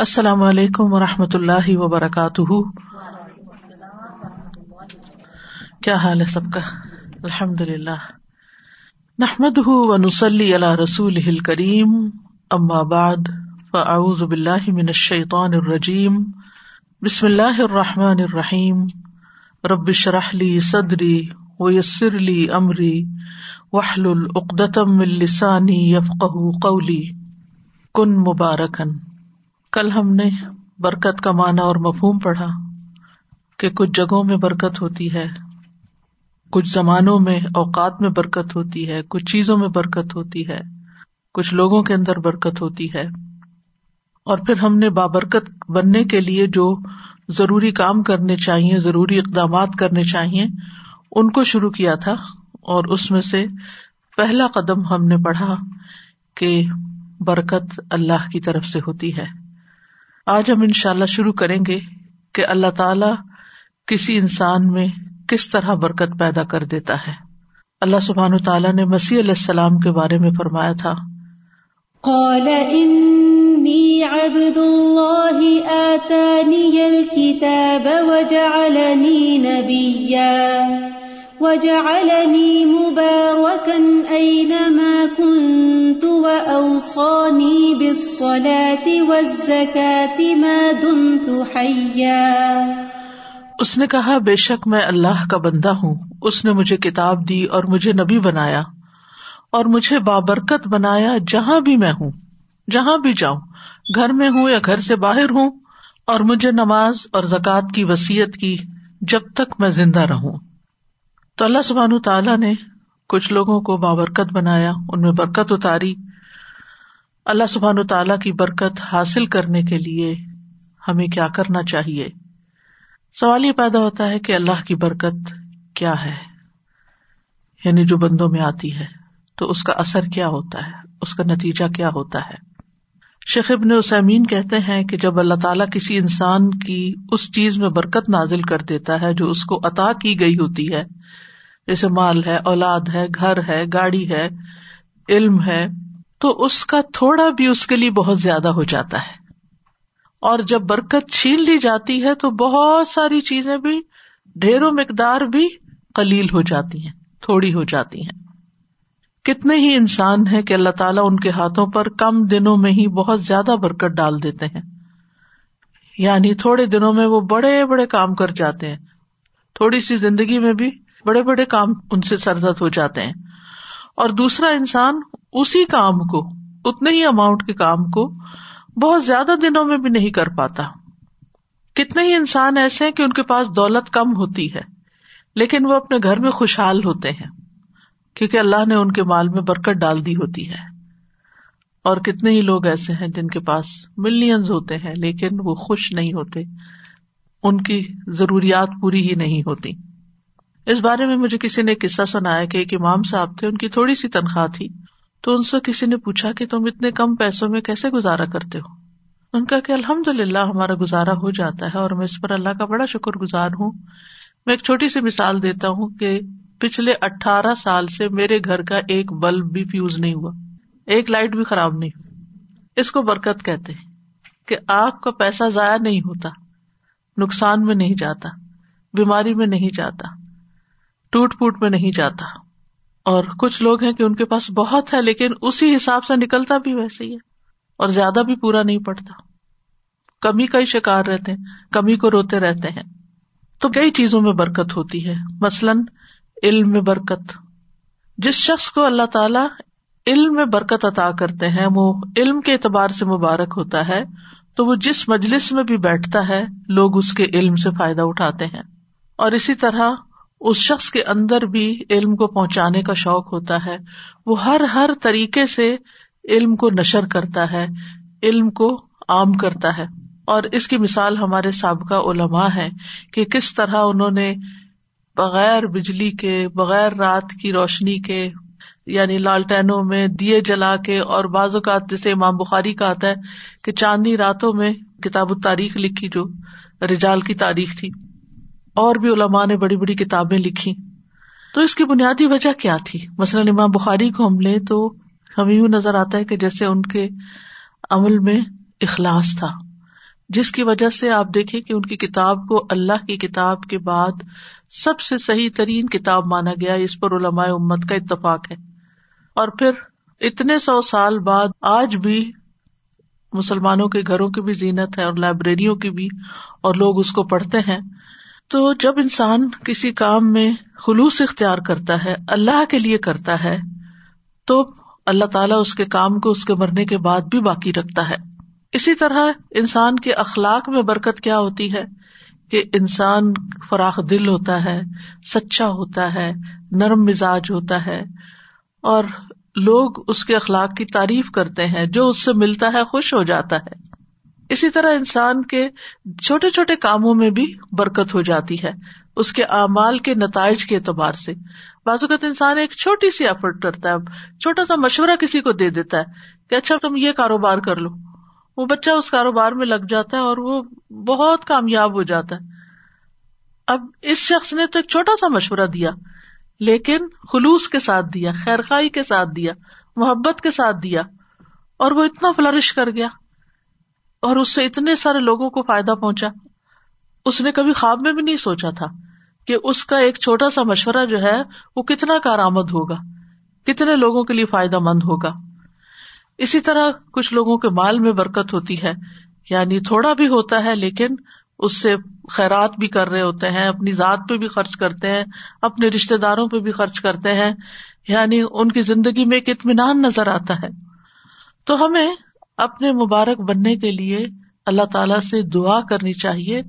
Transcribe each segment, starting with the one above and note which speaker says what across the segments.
Speaker 1: السلام علیکم و رحمۃ اللہ وبرکاتہ۔ کیا حال ہے سب کا؟ الحمد للہ نحمد و نسلی اللہ رسول کریم بعد، فاعوذ باللہ من الشیطان الرجیم۔ بسم اللہ الرحمٰن الرحیم۔ ربش رحلی صدری و یسر علی عمری وحل العقدم السانی یفق قولی۔ کن مبارکن۔ کل ہم نے برکت کا معنی اور مفہوم پڑھا کہ کچھ جگہوں میں برکت ہوتی ہے، کچھ زمانوں میں اوقات میں برکت ہوتی ہے، کچھ چیزوں میں برکت ہوتی ہے، کچھ لوگوں کے اندر برکت ہوتی ہے۔ اور پھر ہم نے بابرکت بننے کے لیے جو ضروری کام کرنے چاہیے، ضروری اقدامات کرنے چاہیے، ان کو شروع کیا تھا۔ اور اس میں سے پہلا قدم ہم نے پڑھا کہ برکت اللہ کی طرف سے ہوتی ہے۔ آج ہم ان شاء اللہ شروع کریں گے کہ اللہ تعالی کسی انسان میں کس طرح برکت پیدا کر دیتا ہے۔ اللہ سبحان تعالیٰ نے مسیح علیہ السلام کے بارے میں فرمایا تھا۔
Speaker 2: قال انی عبد اللہ آتانی الكتاب وجعلنی نبیا وجعلنی مبارکا اینما کنت واوصانی بالصلاة والزکاة ما دمت حیا
Speaker 1: اس نے کہا، بے شک میں اللہ کا بندہ ہوں۔ اس نے مجھے کتاب دی اور مجھے نبی بنایا اور مجھے بابرکت بنایا جہاں بھی میں ہوں، جہاں بھی جاؤں۔ گھر میں ہوں یا گھر سے باہر ہوں اور مجھے نماز اور زکوٰۃ کی وسیعت کی جب تک میں زندہ رہوں۔ تو اللہ سبحان تعالیٰ نے کچھ لوگوں کو بابرکت بنایا، ان میں برکت اتاری۔ اللہ سبحان تعالیٰ کی برکت حاصل کرنے کے لیے ہمیں کیا کرنا چاہیے؟ سوال یہ پیدا ہوتا ہے کہ اللہ کی برکت کیا ہے؟ یعنی جو بندوں میں آتی ہے، تو اس کا اثر کیا ہوتا ہے؟ اس کا نتیجہ کیا ہوتا ہے؟ شیخ ابن اسمین کہتے ہیں کہ جب اللہ تعالیٰ کسی انسان کی اس چیز میں برکت نازل کر دیتا ہے جو اس کو عطا کی گئی ہوتی ہے جیسے مال ہے، اولاد ہے، گھر ہے، گاڑی ہے، علم ہے، تو اس کا تھوڑا بھی اس کے لیے بہت زیادہ ہو جاتا ہے۔ اور جب برکت چھین لی جاتی ہے تو بہت ساری چیزیں بھی ڈھیروں مقدار بھی کلیل ہو جاتی ہیں، تھوڑی ہو جاتی ہیں۔ کتنے ہی انسان ہیں کہ اللہ تعالیٰ ان کے ہاتھوں پر کم دنوں میں ہی بہت زیادہ برکت ڈال دیتے ہیں۔ یعنی تھوڑے دنوں میں وہ بڑے بڑے کام کر جاتے ہیں۔ تھوڑی سی زندگی میں بھی بڑے بڑے کام ان سے سرزد ہو جاتے ہیں۔ اور دوسرا انسان اسی کام کو، اتنے ہی اماؤنٹ کے کام کو بہت زیادہ دنوں میں بھی نہیں کر پاتا۔ کتنے ہی انسان ایسے ہیں کہ ان کے پاس دولت کم ہوتی ہے، لیکن وہ اپنے گھر میں خوشحال ہوتے ہیں، کیونکہ اللہ نے ان کے مال میں برکت ڈال دی ہوتی ہے۔ اور کتنے ہی لوگ ایسے ہیں جن کے پاس ملینز ہوتے ہیں، لیکن وہ خوش نہیں ہوتے۔ ان کی ضروریات پوری ہی نہیں ہوتی۔ اس بارے میں مجھے کسی نے قصہ سنایا کہ ایک امام صاحب تھے، ان کی تھوڑی سی تنخواہ تھی۔ تو ان سے کسی نے پوچھا کہ تم اتنے کم پیسوں میں کیسے گزارا کرتے ہو؟ ان کا کہ الحمد للہ ہمارا گزارا ہو جاتا ہے اور میں اس پر اللہ کا بڑا شکر گزار ہوں۔ میں ایک چھوٹی سی مثال دیتا ہوں کہ پچھلے اٹھارہ سال سے میرے گھر کا ایک بلب بھی فیوز نہیں ہوا۔ ایک لائٹ بھی خراب نہیں۔ ہوئی اس کو برکت کہتے کہ آگ کا پیسہ ضائع نہیں ہوتا، نقصان میں نہیں جاتا، بیماری میں نہیں جاتا۔ ٹوٹ پوٹ میں نہیں جاتا اور کچھ لوگ ہیں کہ ان کے پاس بہت ہے لیکن اسی حساب سے نکلتا بھی ویسے ہی ہے اور زیادہ بھی پورا نہیں پڑتا کمی کا ہی شکار رہتے ہیں، کمی کو روتے رہتے ہیں۔ تو کئی چیزوں میں برکت ہوتی ہے۔ مثلاً علم میں برکت۔ جس شخص کو اللہ تعالی علم میں برکت عطا کرتے ہیں، وہ علم کے اعتبار سے مبارک ہوتا ہے، تو وہ جس مجلس میں بھی بیٹھتا ہے، لوگ اس کے علم سے فائدہ اٹھاتے ہیں۔ اور اسی طرح اس شخص کے اندر بھی علم کو پہنچانے کا شوق ہوتا ہے۔ وہ ہر ہر طریقے سے علم کو نشر کرتا ہے، علم کو عام کرتا ہے۔ اور اس کی مثال ہمارے سابقہ علماء ہے کہ کس طرح انہوں نے بغیر بجلی کے، بغیر رات کی روشنی کے یعنی لالٹینوں میں دیے جلا کے، اور بعض اوقات جیسے امام بخاری کا آتا ہے کہ چاندنی راتوں میں کتاب و تاریخ لکھی جو رجال کی تاریخ تھی۔ اور بھی علماء نے بڑی بڑی کتابیں لکھی۔ تو اس کی بنیادی وجہ کیا تھی؟ مثلاً امام بخاری کو ہم لیں تو ہمیں یوں نظر آتا ہے کہ جیسے ان کے عمل میں اخلاص تھا۔ جس کی وجہ سے آپ دیکھیں کہ ان کی کتاب کو اللہ کی کتاب کے بعد سب سے صحیح ترین کتاب مانا گیا، اس پر علماء امت کا اتفاق ہے۔ اور پھر اتنے سو سال بعد آج بھی مسلمانوں کے گھروں کی بھی زینت ہے اور لائبریریوں کی بھی، اور لوگ اس کو پڑھتے ہیں۔ تو جب انسان کسی کام میں خلوص اختیار کرتا ہے، اللہ کے لیے کرتا ہے، تو اللہ تعالیٰ اس کے کام کو اس کے مرنے کے بعد بھی باقی رکھتا ہے۔ اسی طرح انسان کے اخلاق میں برکت کیا ہوتی ہے کہ انسان فراخ دل ہوتا ہے، سچا ہوتا ہے، نرم مزاج ہوتا ہے، اور لوگ اس کے اخلاق کی تعریف کرتے ہیں، جو اس سے ملتا ہے، خوش ہو جاتا ہے۔ اسی طرح انسان کے چھوٹے چھوٹے کاموں میں بھی برکت ہو جاتی ہے، اس کے اعمال کے نتائج کے اعتبار سے۔ بعض اوقات انسان ایک چھوٹی سی ایفرٹ کرتا ہے، چھوٹا سا مشورہ کسی کو دے دیتا ہے کہ اچھا تم یہ کاروبار کر لو۔ وہ بچہ اس کاروبار میں لگ جاتا ہے اور وہ بہت کامیاب ہو جاتا ہے۔ اب اس شخص نے تو ایک چھوٹا سا مشورہ دیا، لیکن خلوص کے ساتھ دیا، خیر خائی کے ساتھ دیا، محبت کے ساتھ دیا اور وہ اتنا فلرش کر گیا۔ اور اس سے اتنے سارے لوگوں کو فائدہ پہنچا۔ اس نے کبھی خواب میں بھی نہیں سوچا تھا کہ اس کا ایک چھوٹا سا مشورہ جو ہے وہ کتنا کارآمد ہوگا، کتنے لوگوں کے لیے فائدہ مند ہوگا۔ اسی طرح کچھ لوگوں کے مال میں برکت ہوتی ہے یعنی تھوڑا بھی ہوتا ہے لیکن اس سے خیرات بھی کر رہے ہوتے ہیں، اپنی ذات پہ بھی خرچ کرتے ہیں، اپنے رشتے داروں پہ بھی خرچ کرتے ہیں یعنی ان کی زندگی میں ایک اطمینان نظر آتا ہے۔ تو ہمیں اپنے مبارک بننے کے لیے اللہ تعالیٰ سے دعا کرنی چاہیے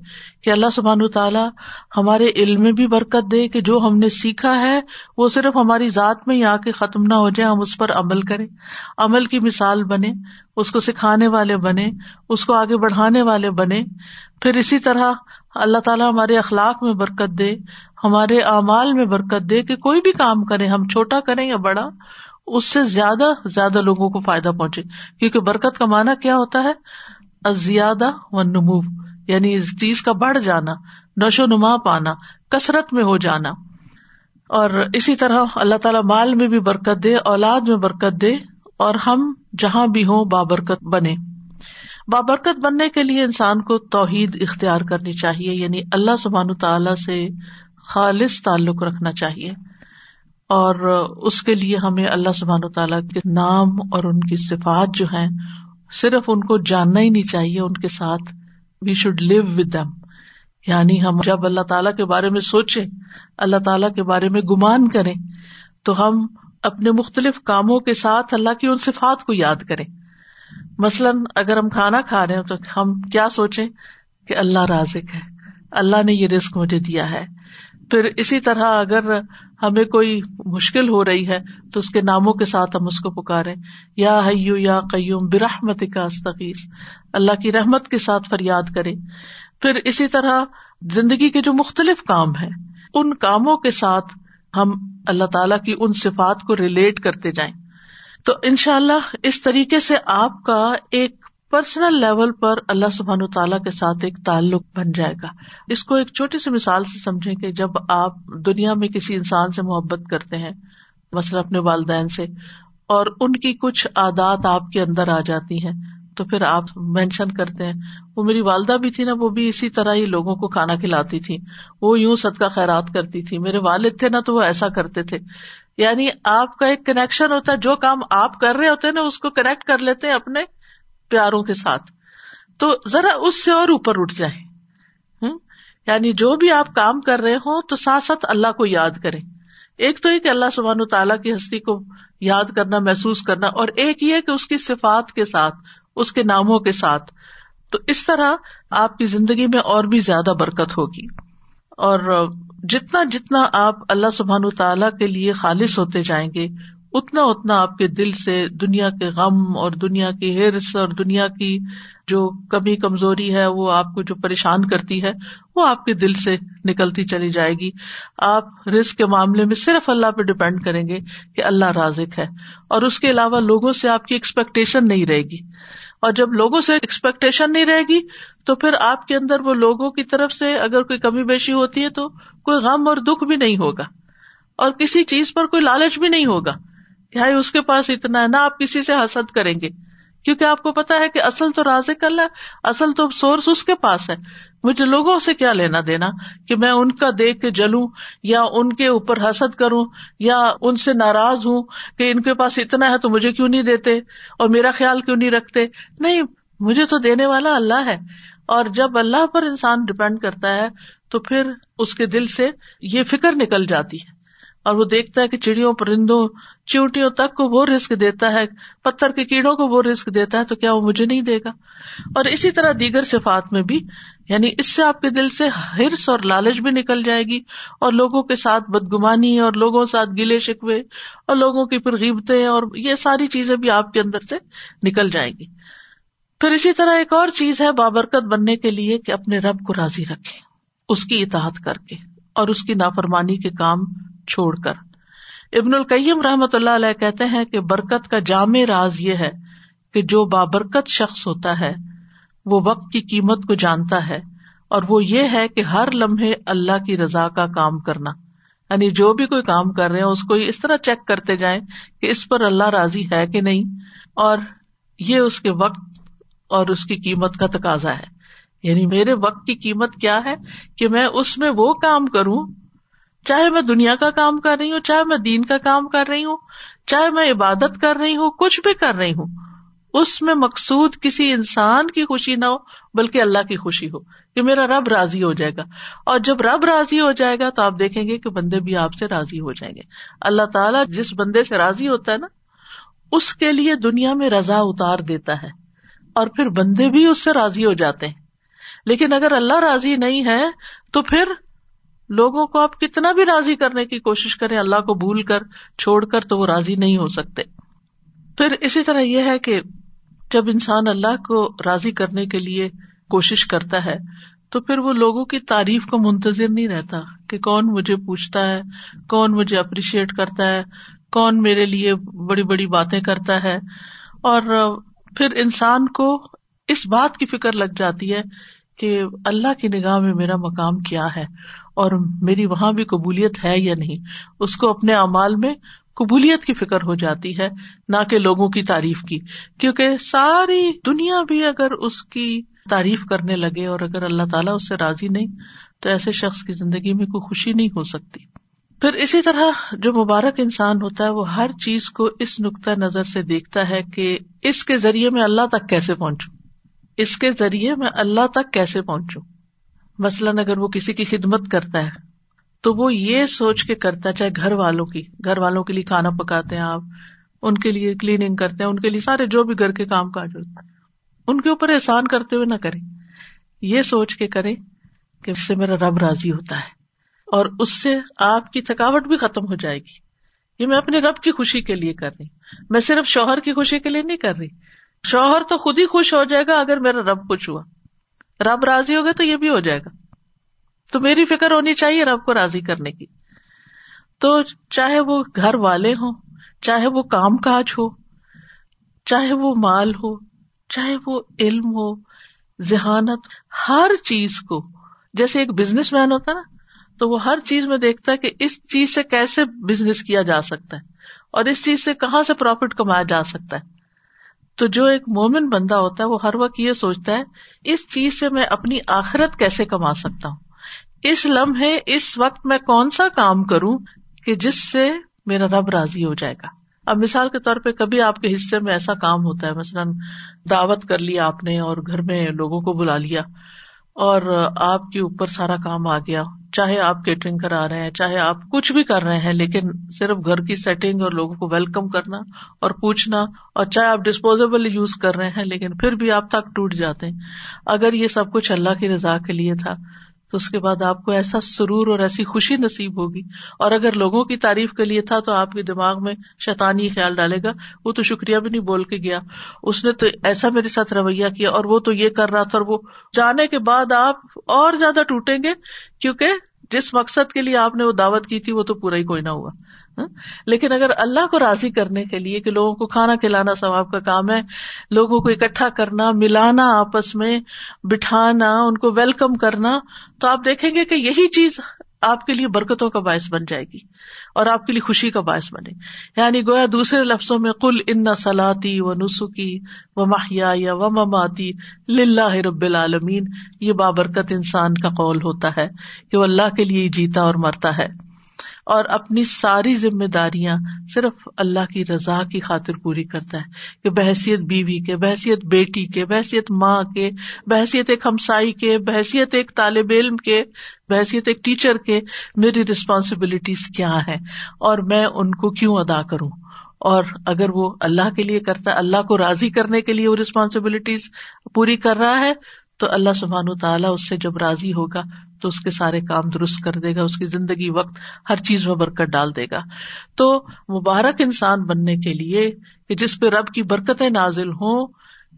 Speaker 1: کہ اللہ سبحان تعالیٰ ہمارے علم میں بھی برکت دے کہ جو ہم نے سیکھا ہے وہ صرف ہماری ذات میں ہی آ کے ختم نہ ہو جائے، ہم اس پر عمل کریں۔ عمل کی مثال بنے اس کو سکھانے والے بنے اس کو آگے بڑھانے والے بنے پھر اسی طرح اللہ تعالیٰ ہمارے اخلاق میں برکت دے، ہمارے اعمال میں برکت دے کہ کوئی بھی کام کرے، ہم چھوٹا کریں یا بڑا اس سے زیادہ زیادہ لوگوں کو فائدہ پہنچے۔ کیونکہ برکت کا مانا کیا ہوتا ہے؟ زیادہ و نمو یعنی اس چیز کا بڑھ جانا، نشو نما پانا، کثرت میں ہو جانا۔ اور اسی طرح اللہ تعالیٰ مال میں بھی برکت دے، اولاد میں برکت دے، اور ہم جہاں بھی ہوں بابرکت بنے۔ بابرکت بننے کے لیے انسان کو توحید اختیار کرنی چاہیے یعنی اللہ سبحان تعالی سے خالص تعلق رکھنا چاہیے۔ اور اس کے لیے ہمیں اللہ سبحان و تعالیٰ کے نام اور ان کی صفات جو ہیں، صرف ان کو جاننا ہی نہیں چاہیے، ان کے ساتھ we should live with them یعنی ہم جب اللہ تعالیٰ کے بارے میں سوچیں، اللہ تعالیٰ کے بارے میں گمان کریں، تو ہم اپنے مختلف کاموں کے ساتھ اللہ کی ان صفات کو یاد کریں۔ مثلاً اگر ہم کھانا کھا رہے ہیں تو ہم کیا سوچیں کہ اللہ رازق ہے، اللہ نے یہ رسک مجھے دیا ہے۔ پھر اسی طرح اگر ہمیں کوئی مشکل ہو رہی ہے تو اس کے ناموں کے ساتھ ہم اس کو پکارے یا حیو یا قیوم برحمت کا استقیس اللہ کی رحمت کے ساتھ فریاد کرے پھر اسی طرح زندگی کے جو مختلف کام ہے ان کاموں کے ساتھ ہم اللہ تعالی کی ان صفات کو ریلیٹ کرتے جائیں۔ تو ان شاء اللہ اس طریقے سے آپ کا ایک پرسنل لیول پر اللہ سبحان تعالیٰ کے ساتھ ایک تعلق بن جائے گا۔ اس کو ایک چھوٹی سی مثال سے سمجھیں کہ جب آپ دنیا میں کسی انسان سے محبت کرتے ہیں، مثلاً اپنے والدین سے، اور ان کی کچھ عادات آپ کے اندر آ جاتی ہیں، تو پھر آپ مینشن کرتے ہیں، وہ میری والدہ بھی تھی نا، وہ بھی اسی طرح ہی لوگوں کو کھانا کھلاتی تھی، وہ یوں سد کا خیرات کرتی تھی، میرے والد تھے نا تو وہ ایسا کرتے تھے۔ یعنی آپ کا ایک کنیکشن ہوتا ہے، جو کام آپ کر رہے ہوتے ہیں نا، اس کو کنیکٹ کر لیتے ہیں اپنے پیاروں کے ساتھ۔ تو ذرا اس سے اور اوپر اٹھ جائیں۔ یعنی جو بھی آپ کام کر رہے ہوں تو ساتھ ساتھ اللہ کو یاد کریں۔ ایک تو ایک اللہ سبحان تعالیٰ کی ہستی کو یاد کرنا، محسوس کرنا اور ایک یہ کہ اس کی صفات کے ساتھ، اس کے ناموں کے ساتھ۔ تو اس طرح آپ کی زندگی میں اور بھی زیادہ برکت ہوگی۔ اور جتنا جتنا آپ اللہ سبحان تعالیٰ کے لیے خالص ہوتے جائیں گے اتنا اتنا آپ کے دل سے دنیا کے غم اور دنیا کی ہرس اور دنیا کی جو کمی کمزوری ہے، وہ آپ کو جو پریشان کرتی ہے، وہ آپ کے دل سے نکلتی چلی جائے گی۔ آپ رسک کے معاملے میں صرف اللہ پہ ڈپینڈ کریں گے کہ اللہ رازق ہے۔ اور اس کے علاوہ لوگوں سے آپ کی ایکسپیکٹیشن نہیں رہے گی۔ اور جب لوگوں سے ایکسپیکٹیشن نہیں رہے گی، تو پھر آپ کے اندر وہ لوگوں کی طرف سے اگر کوئی کمی بیشی ہوتی ہے تو کوئی غم اور دکھ بھی نہیں ہوگا۔ اور کسی چیز پر کوئی لالچ بھی نہیں ہوگا۔ کہ اس کے پاس اتنا ہے، نہ آپ کسی سے حسد کریں گے۔ کیونکہ آپ کو پتا ہے کہ اصل تو راز کل ہے اصل تو سورس اس کے پاس ہے۔ مجھے لوگوں سے کیا لینا دینا کہ میں ان کا دیکھ کے جلوں، یا ان کے اوپر حسد کروں، یا ان سے ناراض ہوں کہ ان کے پاس اتنا ہے تو مجھے کیوں نہیں دیتے؟ اور میرا خیال کیوں نہیں رکھتے؟ نہیں، مجھے تو دینے والا اللہ ہے۔ اور جب اللہ پر انسان ڈپینڈ کرتا ہے، تو پھر اس کے دل سے یہ فکر نکل جاتی ہے۔ اور وہ دیکھتا ہے کہ چڑیوں، پرندوں چیوٹیوں تک کو وہ رسک دیتا ہے، پتھر کے کیڑوں کو وہ رسک دیتا ہے، تو کیا وہ مجھے نہیں دے گا؟ اور اسی طرح دیگر صفات میں بھی یعنی اس سے آپ کے دل سے ہرس اور لالچ بھی نکل جائے گی، اور لوگوں کے ساتھ بدگمانی اور لوگوں ساتھ گلے شکوے اور لوگوں کی پھر غیبتیں اور یہ ساری چیزیں بھی آپ کے اندر سے نکل جائیں گی۔ پھر اسی طرح ایک اور چیز ہے بابرکت بننے کے لیے کہ اپنے رب کو راضی رکھے اس کی اطاعت کر کے اور اس کی نافرمانی کے کام چھوڑ کر۔ ابن القیم رحمت اللہ علیہ کہتے ہیں کہ برکت کا جامع راز یہ ہے کہ جو بابرکت شخص ہوتا ہے، وہ وقت کی قیمت کو جانتا ہے اور وہ یہ ہے کہ ہر لمحے اللہ کی رضا کا کام کرنا۔ یعنی جو بھی کوئی کام کر رہے ہیں، اس کو اس طرح چیک کرتے جائیں کہ اس پر اللہ راضی ہے کہ نہیں۔ اور یہ اس کے وقت اور اس کی قیمت کا تقاضا ہے۔ یعنی میرے وقت کی قیمت کیا ہے کہ میں اس میں وہ کام کروں چاہے میں دنیا کا کام کر رہی ہوں، چاہے میں دین کا کام کر رہی ہوں، چاہے میں عبادت کر رہی ہوں، کچھ بھی کر رہی ہوں، اس میں مقصود کسی انسان کی خوشی نہ ہو، بلکہ اللہ کی خوشی ہو کہ میرا رب راضی ہو جائے گا۔ اور جب رب راضی ہو جائے گا تو آپ دیکھیں گے کہ بندے بھی آپ سے راضی ہو جائیں گے۔ اللہ تعالیٰ جس بندے سے راضی ہوتا ہے نا، اس کے لیے دنیا میں رضا اتار دیتا ہے۔ اور پھر بندے بھی اس سے راضی ہو جاتے ہیں۔ لیکن اگر اللہ راضی نہیں ہے، تو پھر لوگوں کو آپ کتنا بھی راضی کرنے کی کوشش کریں، اللہ کو بھول کر، چھوڑ کر تو وہ راضی نہیں ہو سکتے۔ پھر اسی طرح یہ ہے کہ جب انسان اللہ کو راضی کرنے کے لیے کوشش کرتا ہے، تو پھر وہ لوگوں کی تعریف کو منتظر نہیں رہتا کہ کون مجھے پوچھتا ہے، کون مجھے اپریشیٹ کرتا ہے، کون میرے لیے بڑی بڑی باتیں کرتا ہے۔ اور پھر انسان کو اس بات کی فکر لگ جاتی ہے کہ اللہ کی نگاہ میں میرا مقام کیا ہے۔ اور میری وہاں بھی قبولیت ہے یا نہیں، اس کو اپنے اعمال میں قبولیت کی فکر ہو جاتی ہے، نہ کہ لوگوں کی تعریف کی۔ کیونکہ ساری دنیا بھی اگر اس کی تعریف کرنے لگے اور اگر اللہ تعالیٰ اس سے راضی نہیں، تو ایسے شخص کی زندگی میں کوئی خوشی نہیں ہو سکتی۔ پھر اسی طرح جو مبارک انسان ہوتا ہے، وہ ہر چیز کو اس نقطۂ نظر سے دیکھتا ہے کہ اس کے ذریعے میں اللہ تک کیسے پہنچوں۔ اس کے ذریعے میں اللہ تک کیسے پہنچوں۔ مثلاً اگر وہ کسی کی خدمت کرتا ہے، تو وہ یہ سوچ کے کرتا ہے، چاہے گھر والوں کی، گھر والوں کے لیے کھانا پکاتے ہیں آپ، ان کے لیے کلیننگ کرتے ہیں، ان کے لیے سارے جو بھی گھر کے کام کاج ہوتے ہیں۔ ان کے اوپر احسان کرتے ہوئے نہ کرے یہ سوچ کے کرے کہ اس سے میرا رب راضی ہوتا ہے اور اس سے آپ کی تھکاوٹ بھی ختم ہو جائے گی۔ یہ میں اپنے رب کی خوشی کے لیے کر رہی میں صرف شوہر کی خوشی کے لیے نہیں کر رہی۔ شوہر تو خود ہی خوش ہو جائے گا اگر میرا رب خوش ہوا۔ رب راضی ہوگا تو یہ بھی ہو جائے گا۔ تو میری فکر ہونی چاہیے رب کو راضی کرنے کی۔ تو چاہے وہ گھر والے ہوں، چاہے وہ کام کاج ہو، چاہے وہ مال ہو، چاہے وہ علم ہو، ذہانت، ہر چیز کو۔ جیسے ایک بزنس مین ہوتا نا، تو وہ ہر چیز میں دیکھتا ہے کہ اس چیز سے کیسے بزنس کیا جا سکتا ہے اور اس چیز سے کہاں سے پروفٹ کمایا جا سکتا ہے۔ تو جو ایک مومن بندہ ہوتا ہے وہ ہر وقت یہ سوچتا ہے، اس چیز سے میں اپنی آخرت کیسے کما سکتا ہوں؟ اس لمحے، اس وقت میں کون سا کام کروں کہ جس سے میرا رب راضی ہو جائے گا؟ اب مثال کے طور پہ کبھی آپ کے حصے میں ایسا کام ہوتا ہے، مثلاً دعوت کر لیا آپ نے اور گھر میں لوگوں کو بلا لیا اور آپ کے اوپر سارا کام آ گیا۔ چاہے آپ کیٹرنگ کرا رہے ہیں، چاہے آپ کچھ بھی کر رہے ہیں، لیکن صرف گھر کی سیٹنگ اور لوگوں کو ویلکم کرنا اور پوچھنا اور چاہے آپ ڈسپوزیبل یوز کر رہے ہیں، لیکن پھر بھی آپ تک ٹوٹ جاتے ہیں۔ اگر یہ سب کچھ اللہ کی رضا کے لیے تھا تو اس کے بعد آپ کو ایسا سرور اور ایسی خوشی نصیب ہوگی۔ اور اگر لوگوں کی تعریف کے لیے تھا تو آپ کے دماغ میں شیطانی خیال ڈالے گا۔ وہ تو شکریہ بھی نہیں بول کے گیا۔ اس نے تو ایسا میرے ساتھ رویہ کیا اور وہ تو یہ کر رہا تھا اور وہ جانے کے بعد آپ اور زیادہ ٹوٹیں گے کیونکہ جس مقصد کے لیے آپ نے وہ دعوت کی تھی وہ تو پورا ہی کوئی نہ ہوا۔ ہاں؟ لیکن اگر اللہ کو راضی کرنے کے لیے کہ لوگوں کو کھانا کھلانا ثواب کا کام ہے، لوگوں کو اکٹھا کرنا، ملانا آپس میں، بٹھانا، ان کو ویلکم کرنا، تو آپ دیکھیں گے کہ یہی چیز آپ کے لیے برکتوں کا باعث بن جائے گی اور آپ کے لیے خوشی کا باعث بنے یعنی گویا دوسرے لفظوں میں کل ان سلاتی و نسخی و ماہیا یا و مماتی لاہ رب العالمین، یہ بابرکت انسان کا قول ہوتا ہے کہ وہ اللہ کے لیے جیتا اور مرتا ہے۔ اور اپنی ساری ذمہ داریاں صرف اللہ کی رضا کی خاطر پوری کرتا ہے کہ بحثیت بیوی کے، بحثیت بیٹی کے، بحثیت ماں کے، بحثیت ایک ہمسائی کے، بحثیت ایک طالب علم کے، بحثیت ایک ٹیچر کے میری ریسپانسبلٹیز کیا ہے اور میں ان کو کیوں ادا کروں؟ اور اگر وہ اللہ کے لیے کرتا ہے، اللہ کو راضی کرنے کے لیے وہ ریسپانسبلٹیز پوری کر رہا ہے، تو اللہ سبحان و تعالیٰ اس سے جب راضی ہوگا تو اس کے سارے کام درست کر دے گا، اس کی زندگی وقت ہر چیز میں برکت ڈال دے گا۔ تو مبارک انسان بننے کے لیے کہ جس پہ رب کی برکتیں نازل ہوں،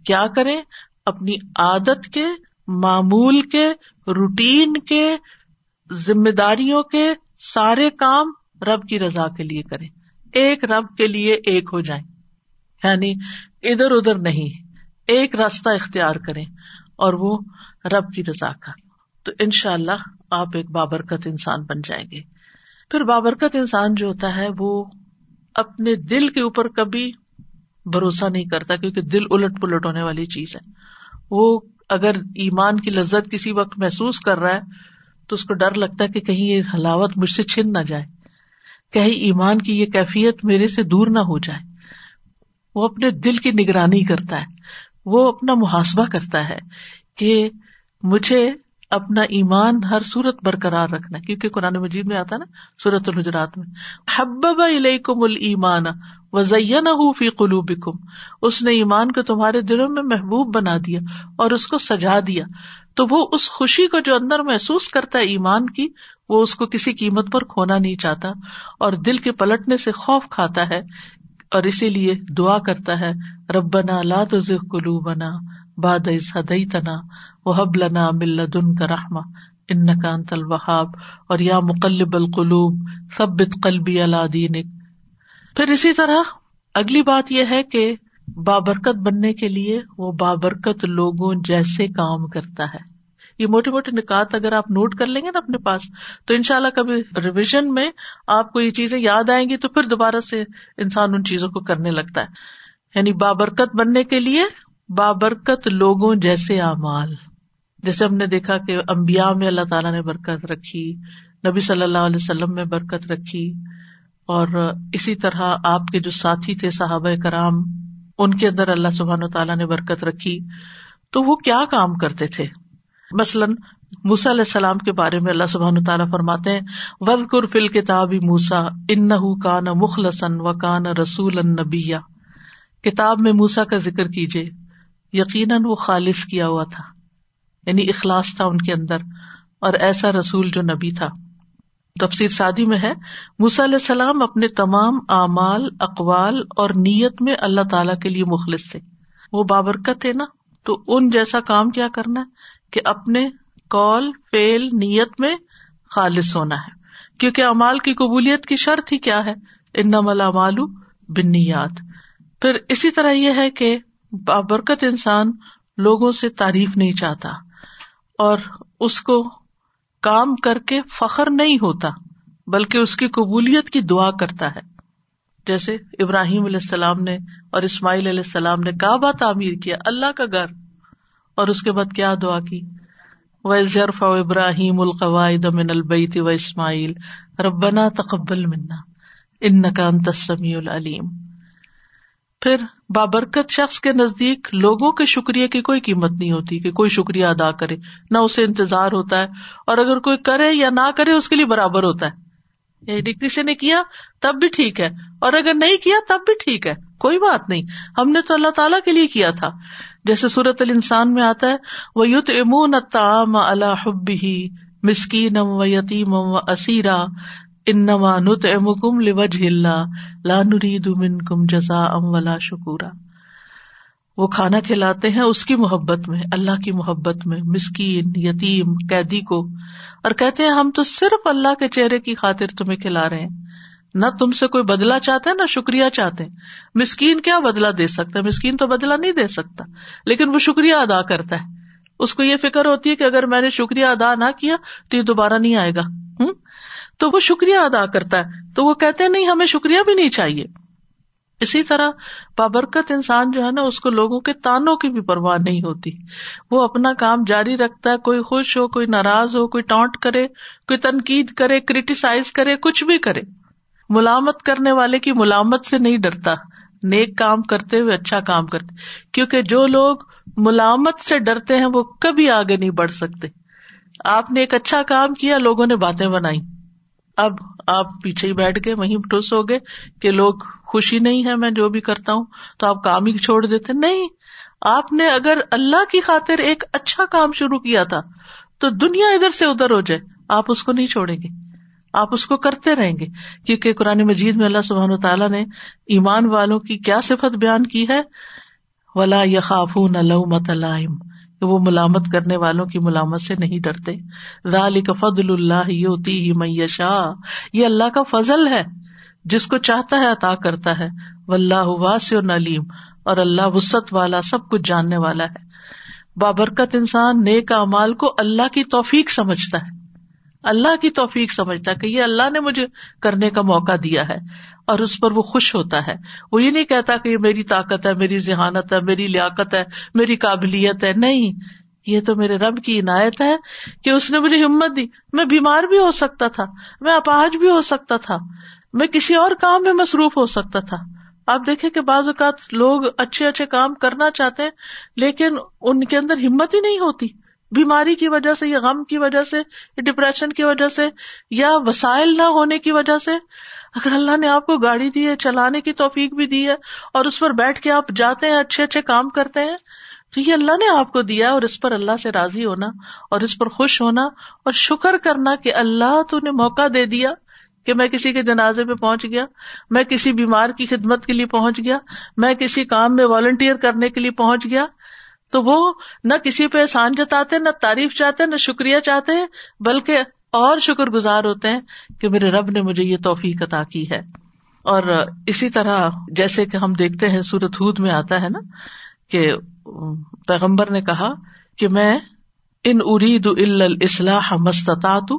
Speaker 1: کیا کریں؟ اپنی عادت کے، معمول کے، روٹین کے، ذمہ داریوں کے سارے کام رب کی رضا کے لیے کریں۔ ایک رب کے لیے ایک ہو جائیں۔ یعنی ادھر ادھر نہیں، ایک راستہ اختیار کریں اور وہ رب کی رضا کا۔ تو ان شاء اللہ آپ ایک بابرکت انسان بن جائیں گے۔ پھر بابرکت انسان جو ہوتا ہے وہ اپنے دل کے اوپر کبھی بھروسہ نہیں کرتا کیونکہ دل الٹ پلٹ ہونے والی چیز ہے۔ وہ اگر ایمان کی لذت کسی وقت محسوس کر رہا ہے تو اس کو ڈر لگتا ہے کہ کہیں یہ حلاوت مجھ سے چھن نہ جائے۔ کہیں ایمان کی یہ کیفیت میرے سے دور نہ ہو جائے۔ وہ اپنے دل کی نگرانی کرتا ہے۔ وہ اپنا محاسبہ کرتا ہے کہ مجھے اپنا ایمان ہر صورت برقرار رکھنا کیونکہ قرآن مجید میں آتا نا سورت الحجرات میں۔ حبب علیکم المان وزین فی قلوبکم۔ اس نے ایمان کو تمہارے دلوں میں محبوب بنا دیا اور اس کو سجا دیا۔ تو وہ اس خوشی کو جو اندر محسوس کرتا ہے ایمان کی، وہ اس کو کسی قیمت پر کھونا نہیں چاہتا اور دل کے پلٹنے سے خوف کھاتا ہے اور اسی لیے دعا کرتا ہے، ربنا لا تزغ قلوبنا۔ بعد از ہدیتنا وهب لنا من لدنك رحمة انك انت الوهاب اور یا مقلب القلوب، ثبت قلبی على دینک۔ پھر اسی طرح اگلی بات یہ ہے کہ بابرکت بننے کے لیے وہ بابرکت لوگوں جیسے کام کرتا ہے۔ یہ موٹے موٹے نکات اگر آپ نوٹ کر لیں گے نا اپنے پاس، تو ان شاء اللہ کبھی ریویژن میں آپ کو یہ چیزیں یاد آئیں گی تو پھر دوبارہ سے انسان ان چیزوں کو کرنے لگتا ہے۔ یعنی بابرکت بننے کے لیے بابرکت لوگوں جیسے اعمال۔ جیسے ہم نے دیکھا کہ امبیا میں اللہ تعالیٰ نے برکت رکھی، نبی صلی اللہ علیہ وسلم میں برکت رکھی، اور اسی طرح آپ کے جو ساتھی تھے صحابہ کرام، ان کے اندر اللہ سبحان و تعالیٰ نے برکت رکھی۔ تو وہ کیا کام کرتے تھے؟ مثلاً موسا علیہ السلام کے بارے میں اللہ سبحان تعالیٰ فرماتے ہیں ود کر فل کتاب موسا ان کان مخلصن و کان رسول نبیا۔ کتاب میں موسا کا ذکر کیجیے یقیناً وہ خالص کیا ہوا تھا یعنی اخلاص تھا ان کے اندر اور ایسا رسول جو نبی تھا۔ تفسیر شادی میں ہے موسا علیہ السلام اپنے تمام اعمال، اقوال اور نیت میں اللہ تعالی کے لیے مخلص تھے۔ وہ بابرکت تھے نا، تو ان جیسا کام کیا کرنا ہے کہ اپنے کال فیل نیت میں خالص ہونا ہے۔ کیونکہ امال کی قبولیت کی شرط ہی کیا ہے؟ ان ملا مالو بنیاد پھر اسی طرح یہ ہے کہ بابرکت انسان لوگوں سے تعریف نہیں چاہتا اور اس کو کام کر کے فخر نہیں ہوتا، بلکہ اس کی قبولیت کی دعا کرتا ہے۔ جیسے ابراہیم علیہ السلام نے اور اسماعیل علیہ السلام نے کعبہ تعمیر کیا، اللہ کا گھر۔ اور اس کے بعد کیا دعا کی؟ و ضرف و ابراہیم القواعد من البیت و اسماعیل ربنا تقبل منا ان کا انتسمی العلیم پھر بابرکت شخص کے نزدیک لوگوں کے شکریہ کی کوئی قیمت نہیں ہوتی کہ کوئی شکریہ ادا کرے، نہ اسے انتظار ہوتا ہے اور اگر کوئی کرے یا نہ کرے اس کے لیے برابر ہوتا ہے۔ یعنی کسی نے کیا تب بھی ٹھیک ہے، اور اگر نہیں کیا تب بھی ٹھیک ہے، کوئی بات نہیں۔ ہم نے تو اللہ تعالیٰ کے لیے کیا تھا۔ جیسے صورت الانسان میں آتا ہے وہ یوت امون تام اللہ ہی مسکین و یتیم و اسیرا انما نطعمکم لوجه اللہ، لا نريد منکم جزاء ولا شکورا۔ وہ کھانا کھلاتے ہیں اس کی محبت میں، اللہ کی محبت میں، مسکین، یتیم، قیدی کو۔ اور کہتے ہیں، ہم تو صرف اللہ کے چہرے کی خاطر تمہیں کھلا رہے ہیں۔ نہ تم سے کوئی بدلا چاہتے ہیں، نہ شکریہ چاہتے ہیں۔ مسکین کیا بدلا دے سکتا ہے؟ مسکین تو بدلا نہیں دے سکتا، لیکن وہ شکریہ ادا کرتا ہے۔ اس کو یہ فکر ہوتی ہے کہ اگر میں نے شکریہ ادا نہ کیا تو یہ دوبارہ نہیں آئے گا۔ تو وہ شکریہ ادا کرتا ہے۔ تو وہ کہتے ہیں، نہیں، ہمیں شکریہ بھی نہیں چاہیے۔ اسی طرح بابرکت انسان جو ہے نا، اس کو لوگوں کے تانوں کی بھی پرواہ نہیں ہوتی۔ وہ اپنا کام جاری رکھتا ہے، کوئی خوش ہو، کوئی ناراض ہو، کوئی ٹانٹ کرے، کوئی تنقید کرے، کریٹیسائز کرے، کچھ بھی کرے۔ ملامت کرنے والے کی ملامت سے نہیں ڈرتا۔ نیک کام کرتے ہوئے اچھا کام کرتے۔ کیونکہ جو لوگ ملامت سے ڈرتے ہیں، وہ کبھی آگے نہیں بڑھ سکتے۔ آپ نے ایک اچھا کام کیا، لوگوں نے باتیں بنائی اب آپ پیچھے ہی بیٹھ گئے، وہیں ٹوس ہو گئے کہ لوگ خوشی نہیں ہے میں جو بھی کرتا ہوں تو آپ کام ہی چھوڑ دیتے۔ نہیں، آپ نے اگر اللہ کی خاطر ایک اچھا کام شروع کیا تھا تو دنیا ادھر سے ادھر ہو جائے، آپ اس کو نہیں چھوڑیں گے۔ آپ اس کو کرتے رہیں گے۔ کیونکہ قرآن مجید میں اللہ سبحان تعالیٰ نے ایمان والوں کی کیا صفت بیان کی ہے؟ ولا یخاف تو وہ ملامت کرنے والوں کی ملامت سے نہیں ڈرتے۔ ذالک فضل اللہ یوتی ہی میشا یہ اللہ کا فضل ہے، جس کو چاہتا ہے عطا کرتا ہے۔ واللہ واسع علیم۔ اور اللہ وسط والا، سب کچھ جاننے والا ہے۔ بابرکت انسان نیک امال کو اللہ کی توفیق سمجھتا ہے۔ اللہ کی توفیق سمجھتا ہے کہ یہ اللہ نے مجھے کرنے کا موقع دیا ہے اور اس پر وہ خوش ہوتا ہے۔ وہ یہ نہیں کہتا کہ یہ میری طاقت ہے، میری ذہانت ہے، میری لیاقت ہے، میری قابلیت ہے۔ نہیں، یہ تو میرے رب کی عنایت ہے کہ اس نے مجھے ہمت دی۔ میں بیمار بھی ہو سکتا تھا، میں اپاہج بھی ہو سکتا تھا، میں کسی اور کام میں مصروف ہو سکتا تھا۔ آپ دیکھیں کہ بعض اوقات لوگ اچھے اچھے کام کرنا چاہتے ہیں، لیکن ان کے اندر ہمت ہی نہیں ہوتی۔ بیماری کی وجہ سے یا غم کی وجہ سے یا ڈپریشن کی وجہ سے یا وسائل نہ ہونے کی وجہ سے اگر اللہ نے آپ کو گاڑی دی ہے، چلانے کی توفیق بھی دی ہے اور اس پر بیٹھ کے آپ جاتے ہیں، اچھے اچھے کام کرتے ہیں، تو یہ اللہ نے آپ کو دیا اور اس پر اللہ سے راضی ہونا اور اس پر خوش ہونا اور شکر کرنا کہ اللہ تو نے موقع دے دیا کہ میں کسی کے جنازے پہ پہنچ گیا، میں کسی بیمار کی خدمت کے لیے پہنچ گیا، میں کسی کام میں والنٹیئر کرنے کے لیے پہنچ گیا تو وہ نہ کسی پہ احسان جتاتے نہ تعریف چاہتے نہ شکریہ چاہتے ہیں، بلکہ اور شکر گزار ہوتے ہیں کہ میرے رب نے مجھے یہ توفیق عطا کی ہے۔ اور اسی طرح جیسے کہ ہم دیکھتے ہیں سورت ہود میں آتا ہے نا کہ پیغمبر نے کہا کہ میں ان ارید الاصلاح مستطاعت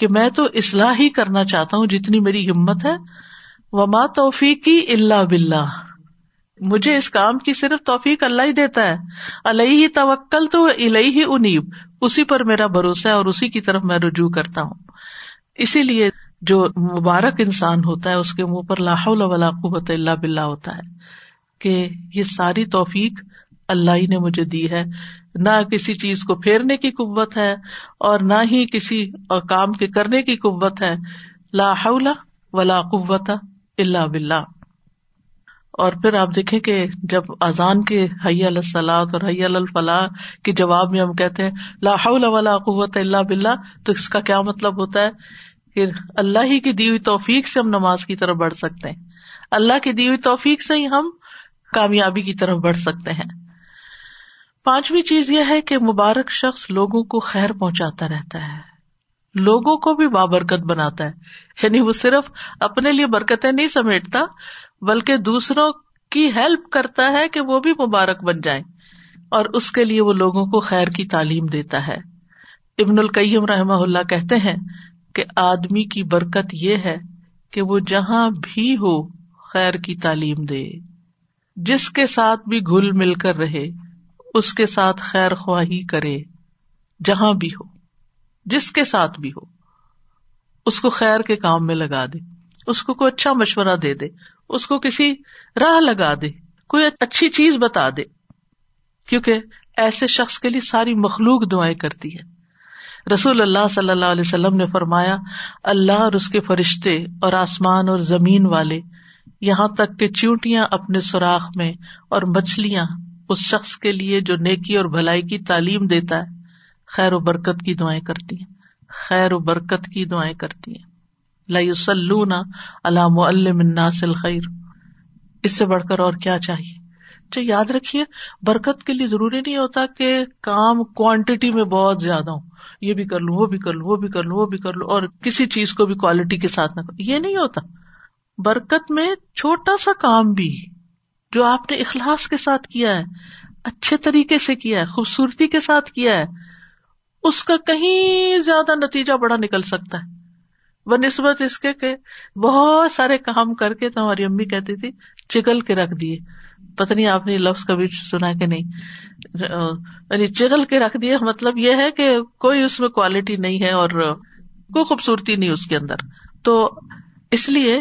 Speaker 1: کہ میں تو اصلاح ہی کرنا چاہتا ہوں جتنی میری ہمت ہے، وما توفیقی اللہ بلّہ مجھے اس کام کی صرف توفیق اللہ ہی دیتا ہے۔ اللہ ہی توکل تو الہی ہی انیب۔ اسی پر میرا بھروسہ ہے اور اسی کی طرف میں رجوع کرتا ہوں۔ اسی لیے جو مبارک انسان ہوتا ہے، اس کے منہ پر لاہ قوت اللہ بلّہ ہوتا ہے کہ یہ ساری توفیق اللہ ہی نے مجھے دی ہے۔ نہ کسی چیز کو پھیرنے کی قوت ہے اور نہ ہی کسی کام کے کرنے کی قوت ہے۔ لاہ ولا قوت اللہ بلّہ اور پھر آپ دیکھیں کہ جب اذان کے حی السلاط اور حی الفلاح کے جواب میں ہم کہتے ہیں لاہ ولا قوت اللہ بلّہ تو اس کا کیا مطلب ہوتا ہے؟ کہ اللہ ہی کی دی ہوئی توفیق سے ہم نماز کی طرف بڑھ سکتے ہیں۔ اللہ کی دی ہوئی توفیق سے ہی ہم کامیابی کی طرف بڑھ سکتے ہیں۔ پانچویں چیز یہ ہے کہ مبارک شخص لوگوں کو خیر پہنچاتا رہتا ہے۔ لوگوں کو بھی بابرکت بناتا ہے۔ یعنی وہ صرف اپنے لیے برکتیں نہیں سمیٹتا بلکہ دوسروں کی ہیلپ کرتا ہے کہ وہ بھی مبارک بن جائے اور اس کے لیے وہ لوگوں کو خیر کی تعلیم دیتا ہے۔ ابن القیم رحم اللہ کہتے ہیں کہ آدمی کی برکت یہ ہے کہ وہ جہاں بھی ہو خیر کی تعلیم دے۔ جس کے ساتھ بھی گل مل کر رہے، اس کے ساتھ خیر خواہی کرے، جہاں بھی ہو، جس کے ساتھ بھی ہو، اس کو خیر کے کام میں لگا دے، اس کو کوئی اچھا مشورہ دے دے۔ اس کو کسی راہ لگا دے، کوئی اچھی چیز بتا دے۔ کیونکہ ایسے شخص کے لیے ساری مخلوق دعائیں کرتی ہے۔ رسول اللہ صلی اللہ علیہ وسلم نے فرمایا، اللہ اور اس کے فرشتے اور آسمان اور زمین والے یہاں تک کہ چیونٹیاں اپنے سوراخ میں اور مچھلیاں اس شخص کے لیے جو نیکی اور بھلائی کی تعلیم دیتا ہے، خیر و برکت کی دعائیں کرتی ہیں۔ خیر و برکت کی دعائیں کرتی ہیں۔ لسلون علام الناصل خیر اس سے بڑھ کر اور کیا چاہیے؟ اچھا یاد رکھیے، برکت کے لیے ضروری نہیں ہوتا کہ کام کوانٹٹی میں بہت زیادہ ہو۔ یہ بھی کر لوں، وہ بھی کر لوں، وہ بھی کر لوں، وہ بھی کر لوں، اور کسی چیز کو بھی کوالٹی کے ساتھ نہ کروں۔ یہ نہیں ہوتا۔ برکت میں چھوٹا سا کام بھی جو آپ نے اخلاص کے ساتھ کیا ہے، اچھے طریقے سے کیا ہے، خوبصورتی کے ساتھ کیا ہے، اس کا کہیں زیادہ نتیجہ بڑا نکل سکتا ہے۔ بہ نسبت اس کے کہ بہت سارے کام کر کے تو ہماری امی کہتی تھی، چگل کے رکھ دیے۔ پتہ نہیں آپ نے لفظ کبھی سنا کہ نہیں۔ یعنی چگل کے رکھ دیے مطلب یہ ہے کہ کوئی اس میں کوالٹی نہیں ہے اور کوئی خوبصورتی نہیں اس کے اندر۔ تو اس لیے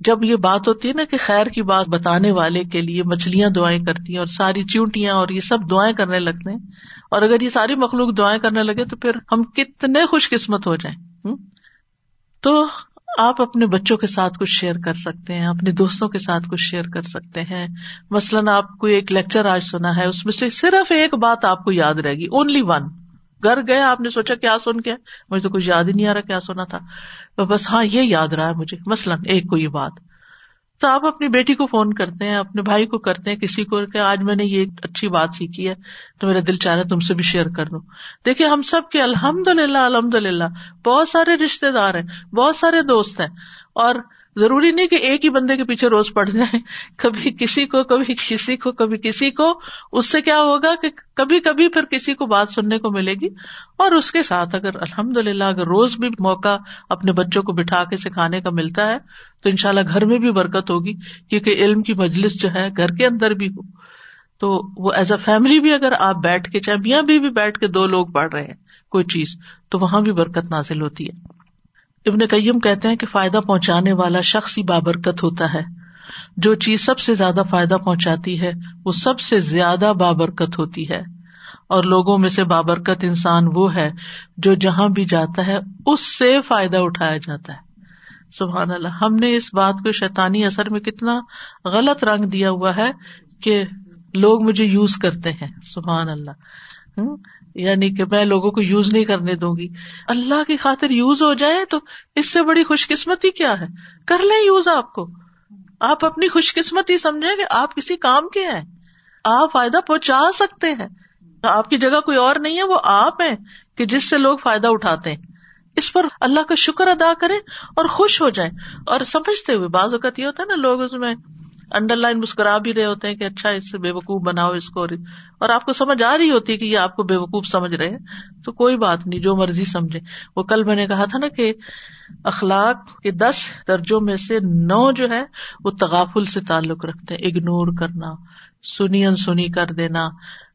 Speaker 1: جب یہ بات ہوتی ہے نا کہ خیر کی بات بتانے والے کے لیے مچھلیاں دعائیں کرتی ہیں اور ساری چونٹیاں اور یہ سب دعائیں کرنے لگتے ہیں، اور اگر یہ ساری مخلوق دعائیں کرنے لگے تو پھر ہم کتنے خوش قسمت ہو جائیں۔ تو آپ اپنے بچوں کے ساتھ کچھ شیئر کر سکتے ہیں، اپنے دوستوں کے ساتھ کچھ شیئر کر سکتے ہیں۔ مثلاً آپ کو ایک لیکچر آج سنا ہے، اس میں سے صرف ایک بات آپ کو یاد رہے گی اونلی ون گھر گئے، آپ نے سوچا کیا سن کے؟ مجھے تو کچھ یاد ہی نہیں آ رہا کیا سنا تھا۔ بس ہاں یہ یاد رہا ہے مجھے، مثلاً ایک کو یہ بات۔ تو آپ اپنی بیٹی کو فون کرتے ہیں، اپنے بھائی کو کرتے ہیں، کسی کو کہ آج میں نے یہ اچھی بات سیکھی ہے، تو میرا دل چاہ رہا تم سے بھی شیئر کر دوں۔ دیکھیے، ہم سب کے الحمد للہ الحمد للہ بہت سارے رشتے دار ہیں، بہت سارے دوست ہیں، اور ضروری نہیں کہ ایک ہی بندے کے پیچھے روز پڑ جائے۔ کبھی کسی کو کبھی کسی کو کبھی کسی کو۔ اس سے کیا ہوگا کہ کبھی کبھی پھر کسی کو بات سننے کو ملے گی۔ اور اس کے ساتھ اگر الحمد للہ اگر روز بھی موقع اپنے بچوں کو بٹھا کے سکھانے کا ملتا ہے تو ان شاء اللہ گھر میں بھی برکت ہوگی۔ کیونکہ علم کی مجلس جو ہے گھر کے اندر بھی ہو۔ تو وہ ایز اے فیملی بھی اگر آپ بیٹھ کے چاہے میاں بھی, بھی بیٹھ کے دو لوگ پڑھ رہے ہیں کوئی چیز تو وہاں بھی برکت نازل ہوتی ہے۔ ابن کئیم کہتے ہیں کہ فائدہ پہنچانے والا شخص ہی بابرکت ہوتا ہے۔ جو چیز سب سے زیادہ فائدہ پہنچاتی ہے، وہ سب سے زیادہ بابرکت ہوتی ہے۔ اور لوگوں میں سے بابرکت انسان وہ ہے جو جہاں بھی جاتا ہے، اس سے فائدہ اٹھایا جاتا ہے۔ سبحان اللہ، ہم نے اس بات کو شیطانی اثر میں کتنا غلط رنگ دیا ہوا ہے کہ لوگ مجھے یوز کرتے ہیں۔ سبحان اللہ۔ یعنی کہ میں لوگوں کو یوز نہیں کرنے دوں گی۔ اللہ کی خاطر یوز ہو جائے تو اس سے بڑی خوش قسمتی کیا ہے؟ کر لیں یوز آپ کو۔ آپ اپنی خوش قسمتی سمجھیں کہ آپ کسی کام کے ہیں۔ آپ فائدہ پہنچا سکتے ہیں۔ آپ کی جگہ کوئی اور نہیں ہے، وہ آپ ہیں کہ جس سے لوگ فائدہ اٹھاتے ہیں۔ اس پر اللہ کا شکر ادا کریں اور خوش ہو جائیں۔ اور سمجھتے ہوئے بعض اوقات یہ ہوتا ہے نا، لوگ اس میں انڈر لائن مسکرا بھی رہے ہوتے ہیں کہ اچھا اس سے بے وقوف بناؤ اس کو، اور آپ کو سمجھ آ رہی ہوتی ہے کہ یہ آپ کو بے وقوف سمجھ رہے ہیں، تو کوئی بات نہیں، جو مرضی سمجھے۔ وہ کل میں نے کہا تھا نا کہ اخلاق کے دس درجوں میں سے نو جو ہے وہ تغافل سے تعلق رکھتے ہیں۔ اگنور کرنا سنی ان سنی کر دینا،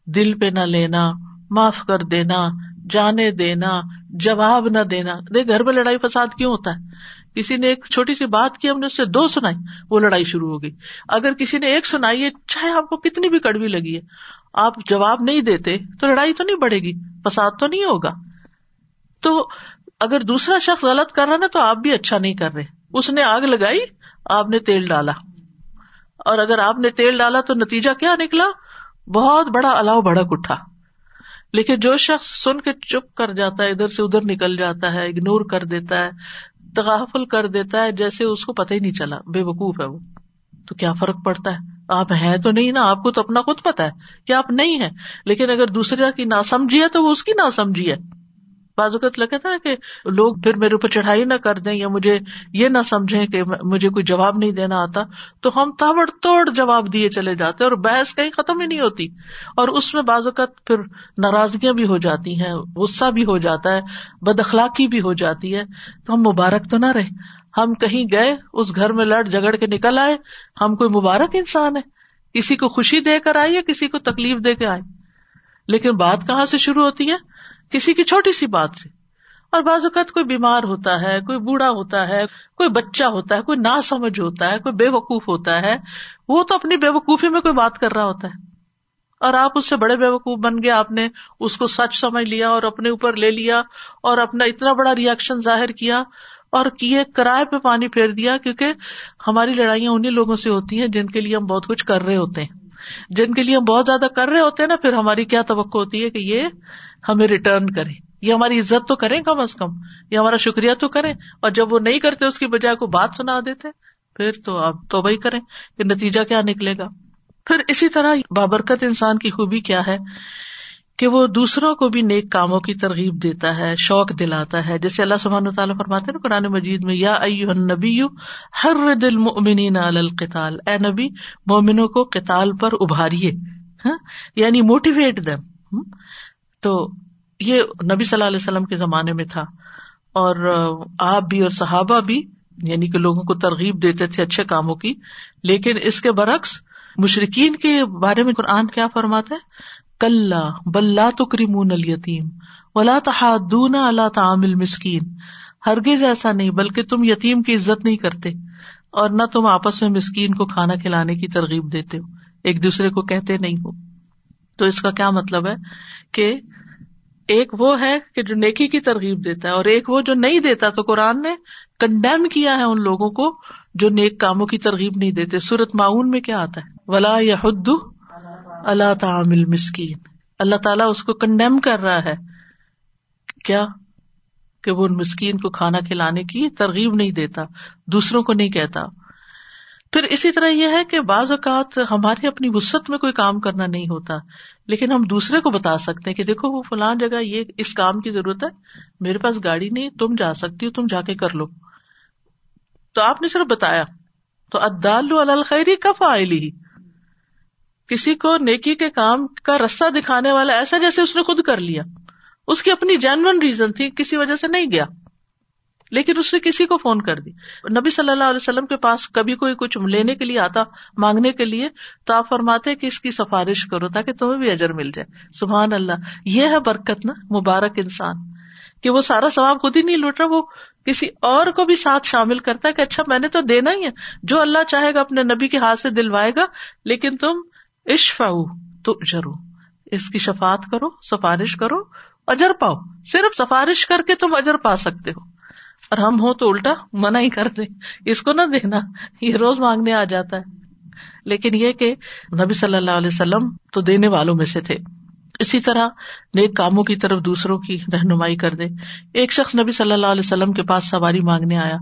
Speaker 1: دل پہ نہ لینا، معاف کر دینا، جانے دینا، جواب نہ دینا۔ دیکھ، گھر میں لڑائی فساد کیوں ہوتا ہے؟ کسی نے ایک چھوٹی سی بات کی، ہم نے اس سے دو سنائی، وہ لڑائی شروع ہو گئی۔ اگر کسی نے ایک سنائی ہے چاہے آپ کو کتنی بھی کڑوی لگی ہے، آپ جواب نہیں دیتے، تو لڑائی تو نہیں بڑھے گی، فساد تو نہیں ہوگا۔ تو اگر دوسرا شخص غلط کر رہا نا، تو آپ بھی اچھا نہیں کر رہے۔ اس نے آگ لگائی، آپ نے تیل ڈالا۔ اور اگر آپ نے تیل ڈالا، تو نتیجہ کیا نکلا؟ بہت بڑا الاؤ بھڑک اٹھا۔ لیکن جو شخص سن کے چپ کر جاتا ہے، ادھر سے ادھر نکل جاتا ہے اگنور کر دیتا ہے تغافل کر دیتا ہے جیسے اس کو پتہ ہی نہیں چلا، بے وقوف ہے وہ۔ تو کیا فرق پڑتا ہے؟ آپ ہیں تو نہیں نا؟ آپ کو تو اپنا خود پتا ہے کہ آپ نہیں ہے لیکن اگر دوسرے کی ناسمجھی ہے تو وہ اس کی ناسمجھی ہے۔ اوقات لگا تھا کہ لوگ پھر میرے اوپر چڑھائی نہ کر دیں یا مجھے یہ نہ سمجھے کہ مجھے کوئی جواب نہیں دینا آتا، تو ہم تابڑ توڑ جواب دیے چلے جاتے اور بحث کہیں ختم ہی نہیں ہوتی۔ اور اس میں بعض اوقات پھر ناراضگیاں بھی ہو جاتی ہیں، غصہ بھی ہو جاتا ہے، بد اخلاقی بھی ہو جاتی ہے۔ تو ہم مبارک تو نہ رہے۔ ہم کہیں گئے، اس گھر میں لڑ جگڑ کے نکل آئے۔ ہم کوئی مبارک انسان ہے کسی کو خوشی دے کر آئی یا کسی کو تکلیف دے کے آئے۔ لیکن بات کہاں سے شروع ہوتی ہے؟ کسی کی چھوٹی سی بات سے۔ اور بعض اوقات کوئی بیمار ہوتا ہے، کوئی بوڑھا ہوتا ہے، کوئی بچہ ہوتا ہے، کوئی نا سمجھ ہوتا ہے، کوئی بے وقوف ہوتا ہے، وہ تو اپنی بے وقوفی میں کوئی بات کر رہا ہوتا ہے۔ اور آپ اس سے بڑے بے وقوف بن گئے، آپ نے اس کو سچ سمجھ لیا اور اپنے اوپر لے لیا اور اپنا اتنا بڑا ریئیکشن ظاہر کیا اور کیے، کرائے پہ پانی پھیر دیا، کیونکہ ہماری لڑائیاں انہیں لوگوں سے ہوتی ہیں جن کے لیے ہم بہت کچھ کر رہے ہوتے ہیں۔ جن کے لیے ہم بہت زیادہ کر رہے ہوتے ہیں نا، پھر ہماری کیا توقع ہوتی ہے کہ یہ ہمیں ریٹرن کرے یہ ہماری عزت تو کریں کم از کم، یہ ہمارا شکریہ تو کریں۔ اور جب وہ نہیں کرتے، اس کی بجائے کو بات سنا دیتے، پھر تو آپ تو وہی کریں کہ نتیجہ کیا نکلے گا۔ پھر اسی طرح بابرکت انسان کی خوبی کیا ہے؟ کہ وہ دوسروں کو بھی نیک کاموں کی ترغیب دیتا ہے، شوق دلاتا ہے۔ جیسے اللہ سبحانہ تعالیٰ فرماتے نا قرآن مجید میں، یا نبی ہر دل مومنین القتال۔ اے نبی، مومنوں کو قتال پر ابھاریے ہاں؟ یعنی موٹیویٹ دم تو یہ نبی صلی اللہ علیہ وسلم کے زمانے میں تھا۔ اور آپ بھی اور صحابہ بھی یعنی کہ لوگوں کو ترغیب دیتے تھے اچھے کاموں کی، لیکن اس کے برعکس مشرقین کے بارے میں قرآن کیا فرماتا ہے؟ کل بلّہ تو کریمون التیم ولا تحادون اللہ تعامل مسکین ہرگز ایسا نہیں، بلکہ تم یتیم کی عزت نہیں کرتے اور نہ تم آپس میں مسکین کو کھانا کھلانے کی ترغیب دیتے ہو، ایک دوسرے کو کہتے نہیں ہو۔ تو اس کا کیا مطلب ہے؟ کہ ایک وہ ہے کہ جو نیکی کی ترغیب دیتا ہے اور ایک وہ جو نہیں دیتا، تو قرآن نے کنڈیم کیا ہے ان لوگوں کو جو نیک کاموں کی ترغیب نہیں دیتے۔ سورت معاون میں کیا آتا ہے؟ ولا یا اللہ تعامل مسکین اللہ تعالیٰ اس کو کنڈیم کر رہا ہے۔ کیا؟ کہ وہ ان مسکین کو کھانا کھلانے کی ترغیب نہیں دیتا، دوسروں کو نہیں کہتا۔ پھر اسی طرح یہ ہے کہ بعض اوقات ہماری اپنی وسط میں کوئی کام کرنا نہیں ہوتا، لیکن ہم دوسرے کو بتا سکتے ہیں کہ دیکھو وہ فلاں جگہ یہ اس کام کی ضرورت ہے، میرے پاس گاڑی نہیں، تم جا سکتی ہو، تم جا کے کر لو۔ تو آپ نے صرف بتایا، تو ادال الخیری کف آئلی کسی کو نیکی کے کام کا رستہ دکھانے والا ایسا جیسے اس نے خود کر لیا۔ اس کی اپنی جینون ریزن تھی، کسی وجہ سے نہیں گیا۔ لیکن اس نے کسی کو فون کر دی نبی صلی اللہ علیہ وسلم کے پاس کبھی کوئی کچھ لینے کے لیے آتا، مانگنے کے لیے، تو آپ فرماتے کہ اس کی سفارش کرو تاکہ تمہیں بھی اجر مل جائے۔ سبحان اللہ، یہ ہے برکت نا، مبارک انسان۔ کہ وہ سارا ثواب خود ہی نہیں لوٹ رہا، وہ کسی اور کو بھی ساتھ شامل کرتا ہے کہ اچھا میں نے تو دینا ہی ہے۔ جو اللہ چاہے گا، اپنے نبی کے ہاتھ سے دلوائے گا، لیکن تم عشف تو جرو اس کی شفات کرو، سفارش کرو، اجر پاؤ۔ صرف سفارش کر کے تم اجر پا سکتے ہو۔ اور ہم ہو تو الٹا منع ہی کر دے اس کو نہ دینا یہ روز مانگنے آ جاتا ہے۔ لیکن یہ کہ نبی صلی اللہ علیہ وسلم تو دینے والوں میں سے تھے۔ اسی طرح نیک کاموں کی طرف دوسروں کی رہنمائی کر دے۔ ایک شخص نبی صلی اللہ علیہ وسلم کے پاس سواری مانگنے آیا۔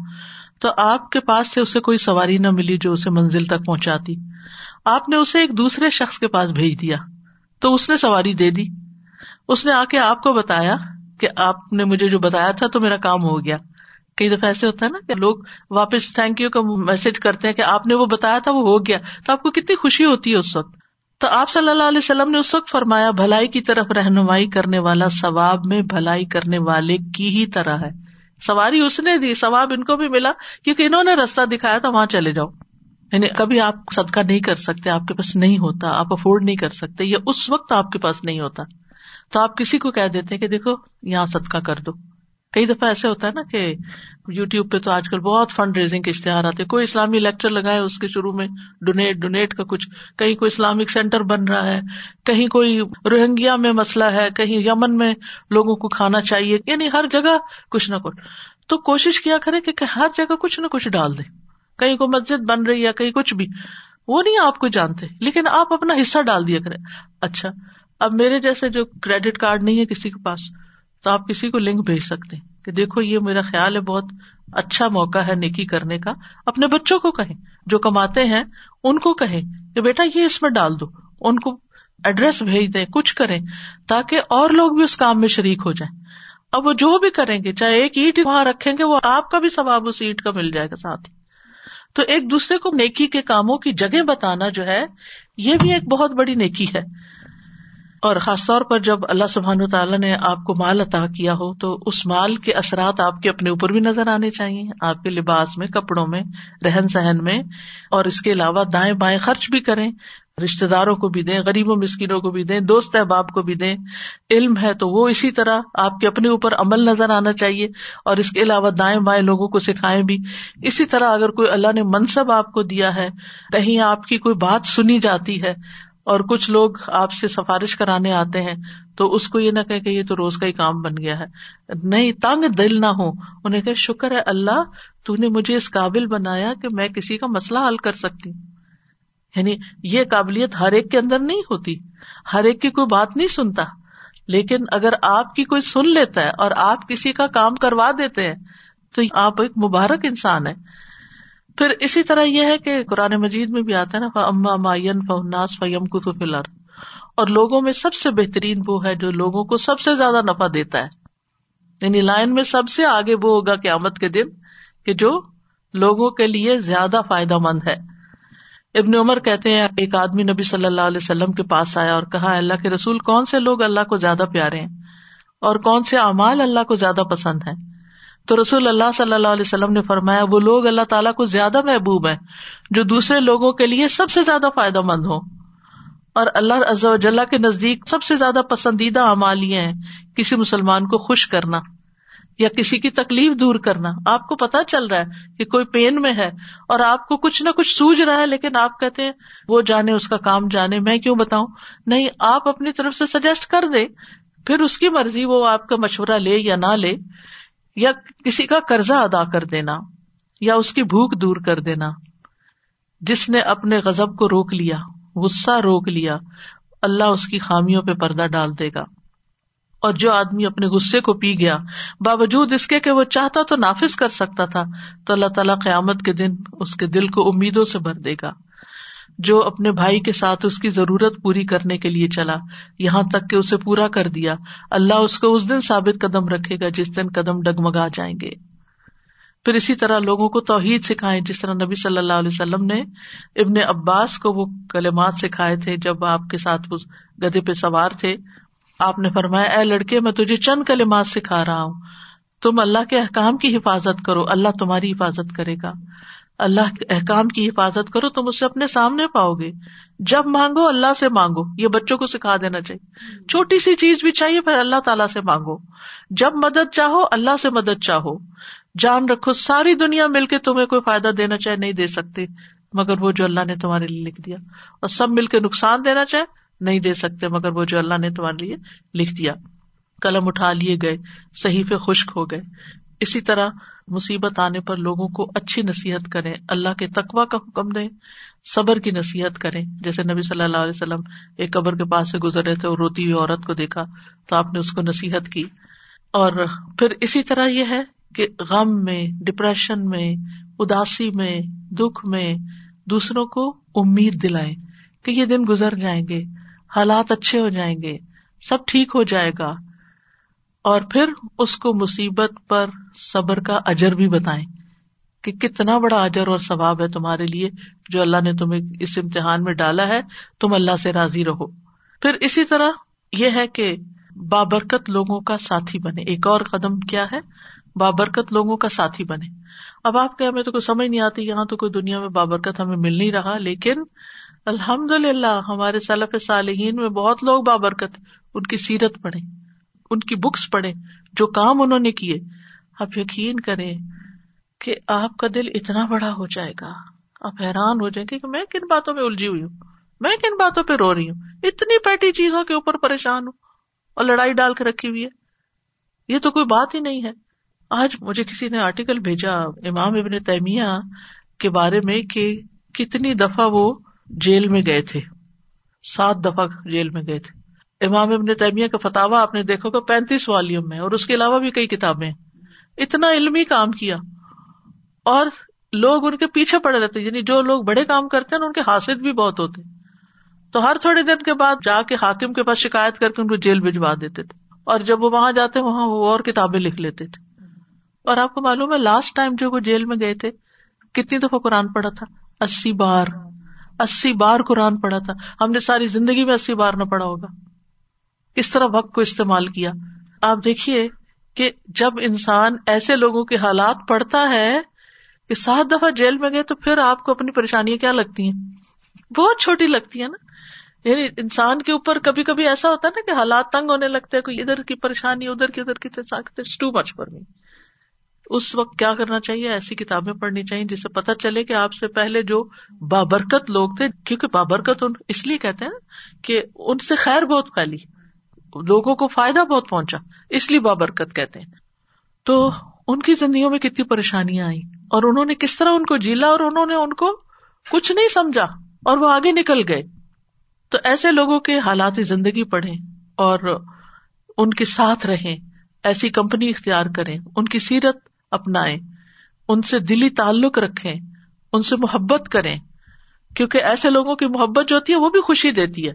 Speaker 1: تو آپ کے پاس سے اسے کوئی سواری نہ ملی جو اسے منزل تک پہنچاتی۔ آپ نے اسے ایک دوسرے شخص کے پاس بھیج دیا تو اس نے سواری دے دی۔ اس نے آ کے آپ کو بتایا کہ آپ نے مجھے جو بتایا تھا تو میرا کام ہو گیا۔ کئی دفعہ ایسے ہوتا ہے نا کہ لوگ واپس تھینک یو کا میسج کرتے ہیں کہ آپ نے وہ بتایا تھا وہ ہو گیا۔ تو آپ کو کتنی خوشی ہوتی ہے اس وقت۔ تو آپ صلی اللہ علیہ وسلم نے اس وقت فرمایا، بھلائی کی طرف رہنمائی کرنے والا ثواب میں بھلائی کرنے والے کی ہی طرح ہے۔ سواری اس نے دی، ثواب ان کو بھی ملا کیونکہ انہوں نے رستہ دکھایا تھا، وہاں چلے جاؤ۔ یعنی کبھی آپ صدقہ نہیں کر سکتے، آپ کے پاس نہیں ہوتا، آپ افورڈ نہیں کر سکتے، یا اس وقت آپ کے پاس نہیں ہوتا۔ تو آپ کسی کو کہہ دیتے کہ دیکھو، یہاں صدقہ کر دو۔ کئی دفعہ ایسے ہوتا ہے نا کہ یو ٹیوب پہ تو آج کل بہت فنڈ ریزنگ کے اشتہار آتے کوئی اسلامی لیکچر لگائے اس کے شروع میں، ڈونیٹ ڈونیٹ کا کچھ۔ کہیں کوئی اسلامک سینٹر بن رہا ہے، کہیں کوئی روہنگیا میں مسئلہ ہے، کہیں یمن میں لوگوں کو کھانا چاہیے۔ یعنی ہر جگہ کچھ نہ کچھ۔ تو کوشش کیا کرے کہ ہر جگہ کچھ نہ کچھ ڈال دے کہیں کوئی مسجد بن رہی ہے کہیں کچھ بھی، وہ نہیں آپ کو جانتے، لیکن آپ اپنا حصہ ڈال دیا کرے اچھا اب میرے جیسے جو کریڈٹ کارڈ نہیں ہے کسی کے پاس، تو آپ کسی کو لنک بھیج سکتے کہ دیکھو، یہ میرا خیال ہے بہت اچھا موقع ہے نیکی کرنے کا۔ اپنے بچوں کو کہیں، جو کماتے ہیں، ان کو کہیں کہ بیٹا یہ اس میں ڈال دو، ان کو ایڈریس بھیج دیں، کچھ کریں، تاکہ اور لوگ بھی اس کام میں شریک ہو جائیں۔ اب وہ جو بھی کریں گے، چاہے ایک اینٹ وہاں رکھیں گے، وہ آپ کا بھی ثواب اس اینٹ کا مل جائے گا ساتھ ہی۔ تو ایک دوسرے کو نیکی کے کاموں کی جگہ بتانا جو ہے، یہ بھی ایک بہت بڑی نیکی ہے۔ اور خاص طور پر جب اللہ سبحان و تعالیٰ نے آپ کو مال عطا کیا ہو، تو اس مال کے اثرات آپ کے اپنے اوپر بھی نظر آنے چاہیے۔ آپ کے لباس میں، کپڑوں میں، رہن سہن میں، اور اس کے علاوہ دائیں بائیں خرچ بھی کریں۔ رشتے داروں کو بھی دیں، غریبوں، مسکینوں کو بھی دیں، دوست احباب کو بھی دیں۔ علم ہے تو وہ اسی طرح آپ کے اپنے اوپر عمل نظر آنا چاہیے اور اس کے علاوہ دائیں بائیں لوگوں کو سکھائیں بھی۔ اسی طرح اگر کوئی اللہ نے منصب آپ کو دیا ہے، کہیں آپ کی کوئی بات سنی جاتی ہے اور کچھ لوگ آپ سے سفارش کرانے آتے ہیں، تو اس کو یہ نہ کہ یہ تو روز کا ہی کام بن گیا ہے۔ نہیں، تنگ دل نہ ہو انہیں کہ شکر ہے اللہ، تو نے مجھے اس قابل بنایا کہ میں کسی کا مسئلہ حل کر سکتی۔ ہوں یعنی یہ قابلیت ہر ایک کے اندر نہیں ہوتی۔ ہر ایک کی کوئی بات نہیں سنتا۔ لیکن اگر آپ کی کوئی سن لیتا ہے اور آپ کسی کا کام کروا دیتے ہیں، تو آپ ایک مبارک انسان ہے پھر اسی طرح یہ ہے کہ قرآن مجید میں بھی آتا ہے نا اما ماین فناس فیم کتو فلر اور لوگوں میں سب سے بہترین وہ ہے جو لوگوں کو سب سے زیادہ نفع دیتا ہے۔ یعنی لائن میں سب سے آگے وہ ہوگا قیامت کے دن کہ جو لوگوں کے لیے زیادہ فائدہ مند ہے۔ ابن عمر کہتے ہیں، ایک آدمی نبی صلی اللہ علیہ وسلم کے پاس آیا اور کہا اللہ کے رسول، کون سے لوگ اللہ کو زیادہ پیارے ہیں؟ اور کون سے اعمال اللہ کو زیادہ پسند ہے تو رسول اللہ صلی اللہ علیہ وسلم نے فرمایا، وہ لوگ اللہ تعالیٰ کو زیادہ محبوب ہیں، جو دوسرے لوگوں کے لیے سب سے زیادہ فائدہ مند ہو اور اللہ جل کے نزدیک سب سے زیادہ پسندیدہ امال یہ ہیں، کسی مسلمان کو خوش کرنا۔ یا کسی کی تکلیف دور کرنا۔ آپ کو پتا چل رہا ہے کہ کوئی پین میں ہے اور آپ کو کچھ نہ کچھ سوج رہا ہے، لیکن آپ کہتے ہیں، وہ جانے، اس کا کام جانے، میں کیوں بتاؤں؟ نہیں، آپ اپنی طرف سے سجیسٹ کر دے پھر اس کی مرضی وہ آپ کا مشورہ لے یا نہ لے، یا کسی کا قرضہ ادا کر دینا، یا اس کی بھوک دور کر دینا۔ جس نے اپنے غزب کو روک لیا، غصہ روک لیا، اللہ اس کی خامیوں پہ پردہ ڈال دے گا۔ اور جو آدمی اپنے غصے کو پی گیا، باوجود اس کے کہ وہ چاہتا تو نافذ کر سکتا تھا، تو اللہ تعالیٰ قیامت کے دن اس کے دل کو امیدوں سے بھر دے گا۔ جو اپنے بھائی کے ساتھ اس کی ضرورت پوری کرنے کے لیے چلا، یہاں تک کہ اسے پورا کر دیا، اللہ اس کو اس دن ثابت قدم رکھے گا جس دن قدم ڈگمگا جائیں گے۔ پھر اسی طرح لوگوں کو توحید سکھائے جس طرح نبی صلی اللہ علیہ وسلم نے ابن عباس کو وہ کلمات سکھائے تھے جب آپ کے ساتھ وہ گدے پہ سوار تھے۔ آپ نے فرمایا، اے لڑکے، میں تجھے چند کلمات سکھا رہا ہوں۔ تم اللہ کے احکام کی حفاظت کرو، اللہ تمہاری حفاظت کرے گا۔ اللہ کے احکام کی حفاظت کرو، تم اسے اپنے سامنے پاؤ گے۔ جب مانگو، اللہ سے مانگو۔ یہ بچوں کو سکھا دینا چاہیے۔ چھوٹی سی چیز بھی چاہیے، پھر اللہ تعالیٰ سے مانگو۔ جب مدد چاہو، اللہ سے مدد چاہو۔ جان رکھو، ساری دنیا مل کے تمہیں کوئی فائدہ دینا چاہے، نہیں دے سکتے۔ مگر وہ جو اللہ نے تمہارے لیے لکھ دیا۔ اور سب مل کے نقصان دینا چاہے نہیں دے سکتے، مگر وہ جو اللہ نے تمہارے لیے لکھ دیا، قلم اٹھا لیے گئے صحیح خشک ہو گئے۔ اسی طرح مصیبت آنے پر لوگوں کو اچھی نصیحت کریں، اللہ کے تقوا کا حکم دیں، صبر کی نصیحت کریں۔ جیسے نبی صلی اللہ علیہ وسلم ایک قبر کے پاس سے گزر رہے تھے اور روتی ہوئی عورت کو دیکھا، تو آپ نے اس کو نصیحت کی۔ اور پھر اسی طرح یہ ہے کہ غم میں ڈپریشن میں، اداسی میں، دکھ میں دوسروں کو امید دلائیں کہ یہ دن گزر جائیں گے۔ حالات اچھے ہو جائیں گے، سب ٹھیک ہو جائے گا۔ اور پھر اس کو مصیبت پر صبر کا اجر بھی بتائیں کہ کتنا بڑا اجر اور ثواب ہے تمہارے لیے جو اللہ نے تمہیں اس امتحان میں ڈالا ہے، تم اللہ سے راضی رہو۔ پھر اسی طرح یہ ہے کہ بابرکت لوگوں کا ساتھی بنے۔ ایک اور قدم کیا ہے؟ بابرکت لوگوں کا ساتھی بنے۔ اب آپ کے ہمیں تو کوئی سمجھ نہیں آتی، یہاں تو کوئی دنیا میں بابرکت ہمیں مل نہیں رہا، لیکن الحمد للہ ہمارے صلاف صالحین میں بہت لوگ بابرکت ان کی سیرت پڑھے ان کی بکس پڑھے جو کام انہوں نے کیے۔ آپ یقین کریں کہ آپ کا دل اتنا بڑا ہو جائے گا۔ آپ حیران ہو جائیں گے کہ میں کن باتوں میں الجھی ہوئی ہوں؟ میں کن باتوں پہ رو رہی ہوں؟ اتنی پیٹی چیزوں کے اوپر پریشان ہوں اور لڑائی ڈال کے رکھی ہوئی ہے۔ یہ تو کوئی بات ہی نہیں ہے۔ آج مجھے کسی نے آرٹیکل بھیجا امام ابن تیمیہ کے بارے میں کہ کتنی دفعہ وہ جیل میں گئے تھے۔ سات دفعہ جیل میں گئے تھے۔ امام ابن تیمیہ کا فتوا آپ نے دیکھو گا پینتیس والیوم میں اور اس کے علاوہ بھی کئی کتابیں۔ اتنا علمی کام کیا۔ اور لوگ ان کے پیچھے پڑے رہتے یعنی جو لوگ بڑے کام کرتے ہیں ان کے حاصل بھی بہت ہوتے۔ تو ہر تھوڑے دن کے بعد جا کے حاکم کے پاس شکایت کر کے ان کو جیل بھجوا دیتے تھے۔ اور جب وہ وہاں جاتے، وہاں وہ اور کتابیں لکھ لیتے تھے۔ اور آپ کو معلوم ہے لاسٹ ٹائم جو وہ جیل میں گئے تھے، کتنی دفعہ قرآن پڑھا تھا؟ اسی بار۔ اسی بار قرآن پڑھا تھا ہم نے ساری زندگی میں اسی بار نہ پڑھا ہوگا کس طرح وقت کو استعمال کیا آپ دیکھیے کہ جب انسان ایسے لوگوں کے حالات پڑھتا ہے کہ سات دفعہ جیل میں گئے تو پھر آپ کو اپنی پریشانیاں کیا لگتی ہیں بہت چھوٹی لگتی ہے نا یعنی انسان کے اوپر کبھی کبھی ایسا ہوتا ہے نا کہ حالات تنگ ہونے لگتے ہیں کوئی ادھر کی پریشانی ادھر کی ادھر کی ٹو مچ پر می اس وقت کیا کرنا چاہیے؟ ایسی کتابیں پڑھنی چاہیے جس سے پتا چلے کہ آپ سے پہلے جو بابرکت لوگ تھے، کیونکہ بابرکت اس لیے کہتے ہیں کہ ان سے خیر بہت پھیلی، لوگوں کو فائدہ بہت پہنچا، اس لیے بابرکت کہتے ہیں۔ تو ان کی زندگیوں میں کتنی پریشانیاں آئی اور انہوں نے کس طرح ان کو جیلا اور انہوں نے ان کو کچھ نہیں سمجھا اور وہ آگے نکل گئے۔ تو ایسے لوگوں کے حالات زندگی پڑھے اور ان کے ساتھ رہیں، ایسی کمپنی اختیار کریں، ان کی سیرت اپنائیں، ان سے دلی تعلق رکھیں، ان سے محبت کریں۔ کیونکہ ایسے لوگوں کی محبت جو ہوتی ہے، وہ بھی خوشی دیتی ہے۔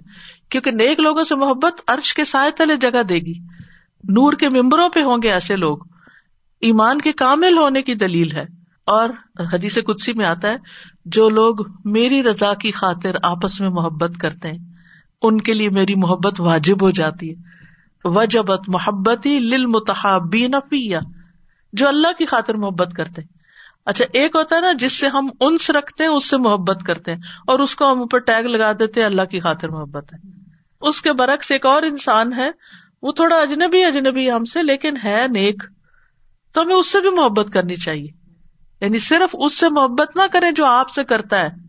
Speaker 1: کیونکہ نیک لوگوں سے محبت ارش کے سائے تلے جگہ دے گی۔ نور کے ممبروں پہ ہوں گے ایسے لوگ۔ ایمان کے کامل ہونے کی دلیل ہے۔ اور حدیث کدسی میں آتا ہے، جو لوگ میری رضا کی خاطر آپس میں محبت کرتے ہیں، ان کے لیے میری محبت واجب ہو جاتی ہے۔ وجبت محبتی لل متحابی نفیہ جو اللہ کی خاطر محبت کرتے ہیں۔ اچھا ایک ہوتا ہے نا، جس سے ہم انس رکھتے ہیں، اس سے محبت کرتے ہیں۔ اور اس کو ہم اوپر ٹیگ لگا دیتے ہیں، اللہ کی خاطر محبت ہے۔ اس کے برعکس ایک اور انسان ہے، وہ تھوڑا اجنبی اجنبی ہم سے، لیکن ہے نیک۔ تو ہمیں اس سے بھی محبت کرنی چاہیے۔ یعنی صرف اس سے محبت نہ کریں جو آپ سے کرتا ہے۔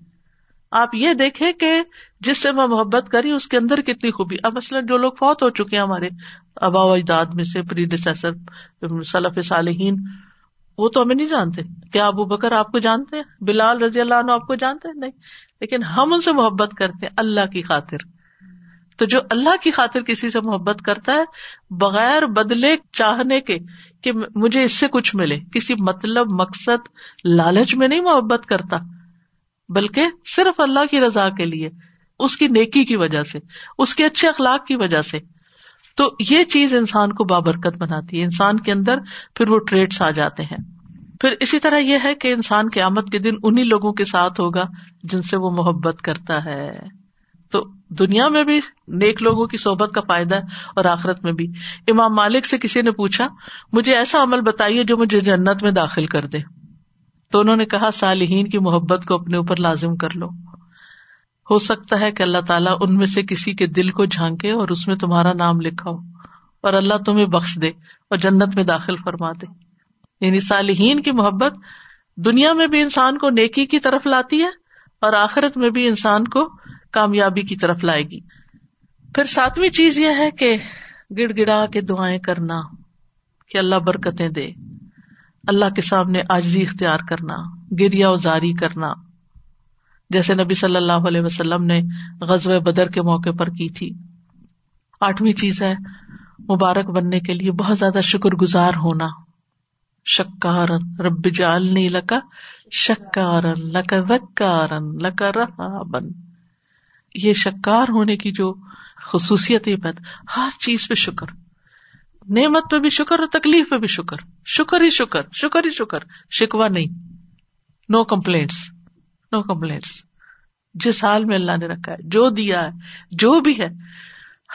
Speaker 1: آپ یہ دیکھیں کہ جس سے میں محبت کری، اس کے اندر کتنی خوبی۔ اب مثلاً جو لوگ فوت ہو چکے ہیں ہمارے ابا و اجداد میں سے پری ڈسر صلف صالحین، وہ تو ہمیں نہیں جانتے۔ کیا ابو بکر آپ کو جانتے ہیں؟ بلال رضی اللہ عنہ آپ کو جانتے ہیں؟ نہیں۔ لیکن ہم ان سے محبت کرتے ہیں اللہ کی خاطر۔ تو جو اللہ کی خاطر کسی سے محبت کرتا ہے، بغیر بدلے چاہنے کے کہ مجھے اس سے کچھ ملے۔ کسی مطلب مقصد، لالچ میں نہیں محبت کرتا۔ بلکہ صرف اللہ کی رضا کے لیے، اس کی نیکی کی وجہ سے، اس کے اچھے اخلاق کی وجہ سے۔ تو یہ چیز انسان کو بابرکت بناتی ہے۔ انسان کے اندر پھر وہ ٹریڈس آ جاتے ہیں۔ پھر اسی طرح یہ ہے کہ انسان کے آمد کے دن انہیں لوگوں کے ساتھ ہوگا جن سے وہ محبت کرتا ہے۔ تو دنیا میں بھی نیک لوگوں کی صحبت کا فائدہ ہے اور آخرت میں بھی۔ امام مالک سے کسی نے پوچھا، مجھے ایسا عمل بتائیے جو مجھے جنت میں داخل کر دے۔ تو انہوں نے کہا، صالحین کی محبت کو اپنے اوپر لازم کر لو۔ ہو سکتا ہے کہ اللہ تعالیٰ ان میں سے کسی کے دل کو جھانکے اور اس میں تمہارا نام لکھا ہو، اور اللہ تمہیں بخش دے اور جنت میں داخل فرما دے۔ یعنی صالحین کی محبت دنیا میں بھی انسان کو نیکی کی طرف لاتی ہے اور آخرت میں بھی انسان کو کامیابی کی طرف لائے گی۔ پھر ساتویں چیز یہ ہے کہ گڑ گڑا کے دعائیں کرنا کہ اللہ برکتیں دے۔ اللہ کے سامنے آجزی اختیار کرنا گریا ازاری کرنا۔ جیسے نبی صلی اللہ علیہ وسلم نے غزب بدر کے موقع پر کی تھی۔ آٹھویں چیز ہے، مبارک بننے کے لیے بہت زیادہ شکر گزار ہونا۔ شکارن، رب جالنی لکا شکارن، لکا وکارن لکا رہا بن یہ شکار ہونے کی جو خصوصیت یہ پیدا ہر چیز پہ شکر۔ نعمت پہ بھی شکر اور تکلیف پہ بھی شکر۔ شکر ہی شکر شکر ہی شکر۔ شکوا نہیں۔ نو کمپلینٹس نو کمپلینٹس جس حال میں اللہ نے رکھا ہے، جو دیا ہے، جو بھی ہے۔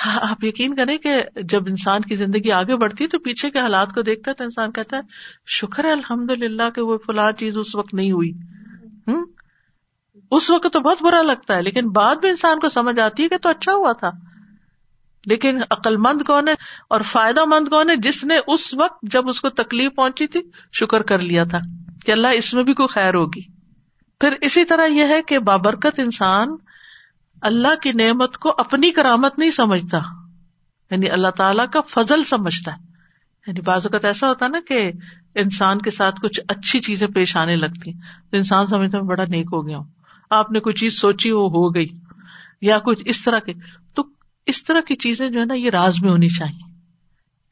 Speaker 1: ہاں، آپ یقین کریں کہ جب انسان کی زندگی آگے بڑھتی ہے تو پیچھے کے حالات کو دیکھتا ہے تو انسان کہتا ہے، شکر ہے الحمد للہ کہ وہ فلاں چیز اس وقت نہیں ہوئی۔ ہوں اس وقت تو بہت برا لگتا ہے، لیکن بعد میں انسان کو سمجھ آتی ہے کہ تو اچھا ہوا تھا۔ لیکن عقل مند کون ہے اور فائدہ مند کون ہے؟ جس نے اس وقت جب اس کو تکلیف پہنچی تھی، شکر کر لیا تھا کہ اللہ اس میں بھی کوئی خیر ہوگی۔ پھر اسی طرح یہ ہے کہ بابرکت انسان اللہ کی نعمت کو اپنی کرامت نہیں سمجھتا یعنی اللہ تعالی کا فضل سمجھتا ہے۔ یعنی بعض اوقات ایسا ہوتا نا کہ انسان کے ساتھ کچھ اچھی چیزیں پیش آنے لگتی تو انسان سمجھتا میں بڑا نیک ہو گیا ہوں، آپ نے کوئی چیز سوچی وہ ہو گئی یا کچھ اس طرح کے۔ تو اس طرح کی چیزیں جو ہے نا یہ راز میں ہونی چاہیے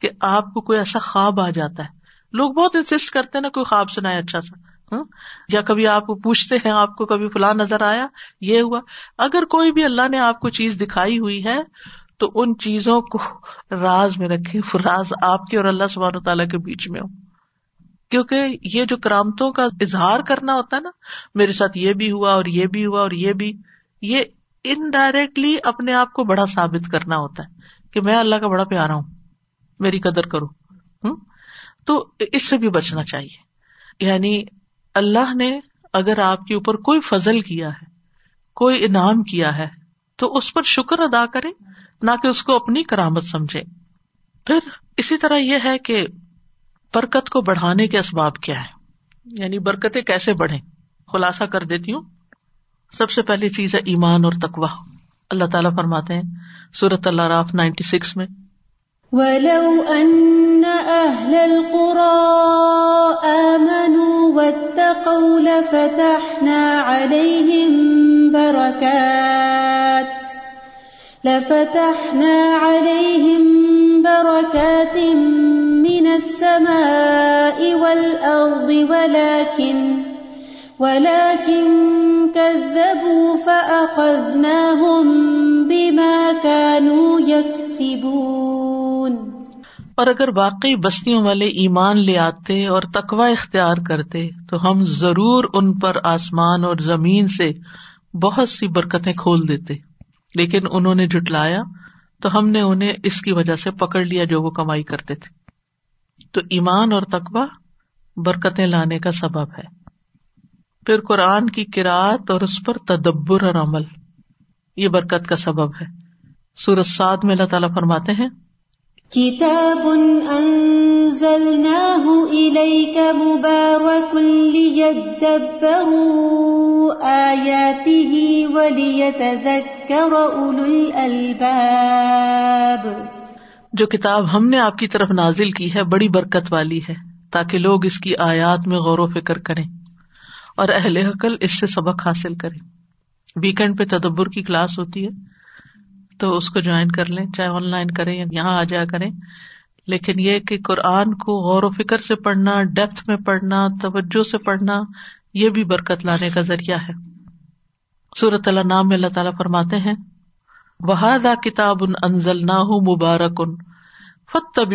Speaker 1: کہ آپ کو کوئی ایسا خواب آ جاتا ہے۔ لوگ بہت انسسٹ کرتے ہیں نا کوئی خواب سنا اچھا سا۔ ہاں؟ یا کبھی آپ کو پوچھتے ہیں آپ کو کبھی فلاں نظر آیا، یہ ہوا۔ اگر کوئی بھی اللہ نے آپ کو چیز دکھائی ہوئی ہے، تو ان چیزوں کو راز میں رکھے راز آپ کے اور اللہ سبحانہ تعالیٰ کے بیچ میں ہو۔ کیونکہ یہ جو کرامتوں کا اظہار کرنا ہوتا ہے نا، میرے ساتھ یہ بھی ہوا اور یہ بھی ہوا اور یہ بھی، یہ انڈائریکٹلی اپنے آپ کو بڑا ثابت کرنا ہوتا ہے کہ میں اللہ کا بڑا پیارا ہوں، میری قدر کرو ہوں تو اس سے بھی بچنا چاہیے۔ یعنی اللہ نے اگر آپ کے اوپر کوئی فضل کیا ہے، کوئی انعام کیا ہے، تو اس پر شکر ادا کرے نہ کہ اس کو اپنی کرامت سمجھے۔ پھر اسی طرح یہ ہے کہ برکت کو بڑھانے کے اسباب کیا ہے یعنی برکتیں کیسے بڑھے خلاصہ کر دیتی ہوں۔ سب سے پہلی چیز ہے ایمان اور تقوا اللہ تعالیٰ فرماتے ہیں سورت اللہ راف نائنٹی سکس میں۔
Speaker 2: وَلَوْ أَنَّ أَهْلَ الْقُرَىٰ آمَنُوا وَاتَّقَوْا لَفَتَحْنَا عَلَيْهِمْ بَرَكَاتٍ۔ لَفَتَحْنَا عَلَيْهِمْ بَرَكَاتٍ من السماء والأرض، ولكن ولكن كذبوا فأخذناهم بما كانوا يكسبون۔
Speaker 1: اور اگر واقعی بستیوں والے ایمان لے آتے اور تقوا اختیار کرتے، تو ہم ضرور ان پر آسمان اور زمین سے بہت سی برکتیں کھول دیتے۔ لیکن انہوں نے جٹلایا تو ہم نے انہیں اس کی وجہ سے پکڑ لیا جو وہ کمائی کرتے تھے۔ تو ایمان اور تقوا برکتیں لانے کا سبب ہے۔ پھر قرآن کی کراط اور اس پر تدبر اور عمل۔ یہ برکت کا سبب ہے۔ سورت سعد میں اللہ تعالیٰ فرماتے ہیں
Speaker 2: کتاب انزلناه الیک مبارک لیدبروا آیاته ولیتذکر اولو الالباب۔
Speaker 1: جو کتاب ہم نے آپ کی طرف نازل کی ہے بڑی برکت والی ہے تاکہ لوگ اس کی آیات میں غور و فکر کریں۔ اور اہل عقل اس سے سبق حاصل کریں۔ ویکینڈ پہ تدبر کی کلاس ہوتی ہے، تو اس کو جوائن کر لیں، چاہے آن لائن کریں یا یہاں آ جایا کریں۔ لیکن یہ کہ قرآن کو غور و فکر سے پڑھنا ڈیپتھ میں پڑھنا، توجہ سے پڑھنا، یہ بھی برکت لانے کا ذریعہ ہے۔ سورت اللہ نام میں اللہ تعالیٰ فرماتے ہیں وہاد کتاب ان انزل نہ مبارک ان فتب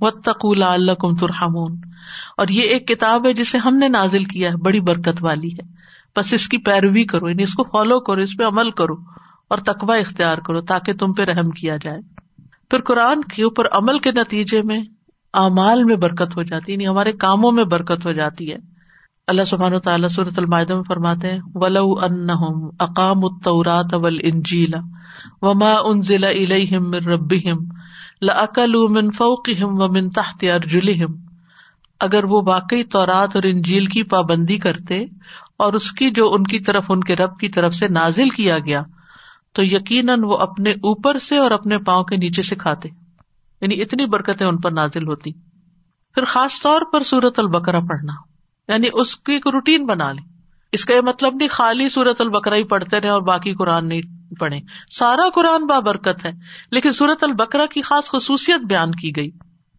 Speaker 1: و تقول اللہ ترحمون۔ اور یہ ایک کتاب ہے جسے ہم نے نازل کیا ہے، بڑی برکت والی ہے۔ بس اس کی پیروی کرو یعنی اس کو فالو کرو، اس پہ عمل کرو اور تقوا اختیار کرو تاکہ تم پہ رحم کیا جائے۔ پھر قرآن کے اوپر عمل کے نتیجے میں اعمال میں برکت ہو جاتی ہے یعنی ہمارے کاموں میں برکت ہو جاتی ہے۔ اللہ سبحان و تعالیٰ صورت المائدہ میں فرماتے ہیں، ولو ان اقام الطورات اول انجیلا وما انزل الیہم من ربہم لأکلوا من فوقہم ومن تحت ارجلہم اگر وہ واقعی تورات اور انجیل کی پابندی کرتے اور اس کی جو ان کی طرف، ان کے رب کی طرف سے نازل کیا گیا، تو یقیناً وہ اپنے اوپر سے اور اپنے پاؤں کے نیچے سے کھاتے۔ یعنی اتنی برکتیں ان پر نازل ہوتی۔ پھر خاص طور پر سورت البکرا پڑھنا۔ یعنی اس کی ایک روٹین بنا لیں۔ اس کا یہ مطلب نہیں خالی سورت البکرا ہی پڑھتے رہے اور باقی قرآن نہیں۔ پڑھے سارا قرآن بابرکت ہے، لیکن سورت البکرا کی خاص خصوصیت بیان کی گئی۔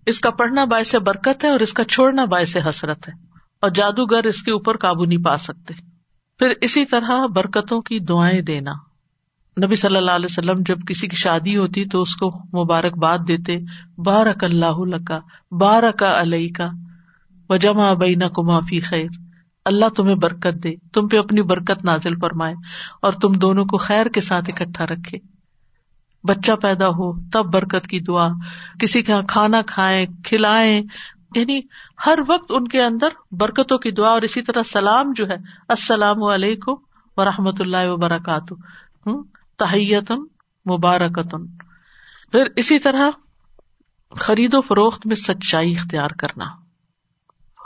Speaker 1: اس کا پڑھنا باعث برکت ہے اور اس کا چھوڑنا باعث حسرت ہے۔ اور جادوگر اس کے اوپر قابو نہیں پا سکتے۔ پھر اسی طرح برکتوں کی دعائیں دینا۔ نبی صلی اللہ علیہ وسلم جب کسی کی شادی ہوتی تو اس کو مبارکباد دیتے، بارک اللہ کا بارک علیہ کا وجما بینا کمافی خیر۔ اللہ تمہیں برکت دے۔ تم پہ اپنی برکت نازل فرمائے اور تم دونوں کو خیر کے ساتھ اکٹھا رکھے۔ بچہ پیدا ہو تب برکت کی دعا۔ کسی کے یہاں کھانا کھائے کھلائے یعنی ہر وقت ان کے اندر برکتوں کی دعا۔ اور اسی طرح سلام جو ہے، السلام علیکم و رحمۃ اللہ وبرکاتہ تحیتن مبارکتن پھر اسی طرح خرید و فروخت میں سچائی اختیار کرنا۔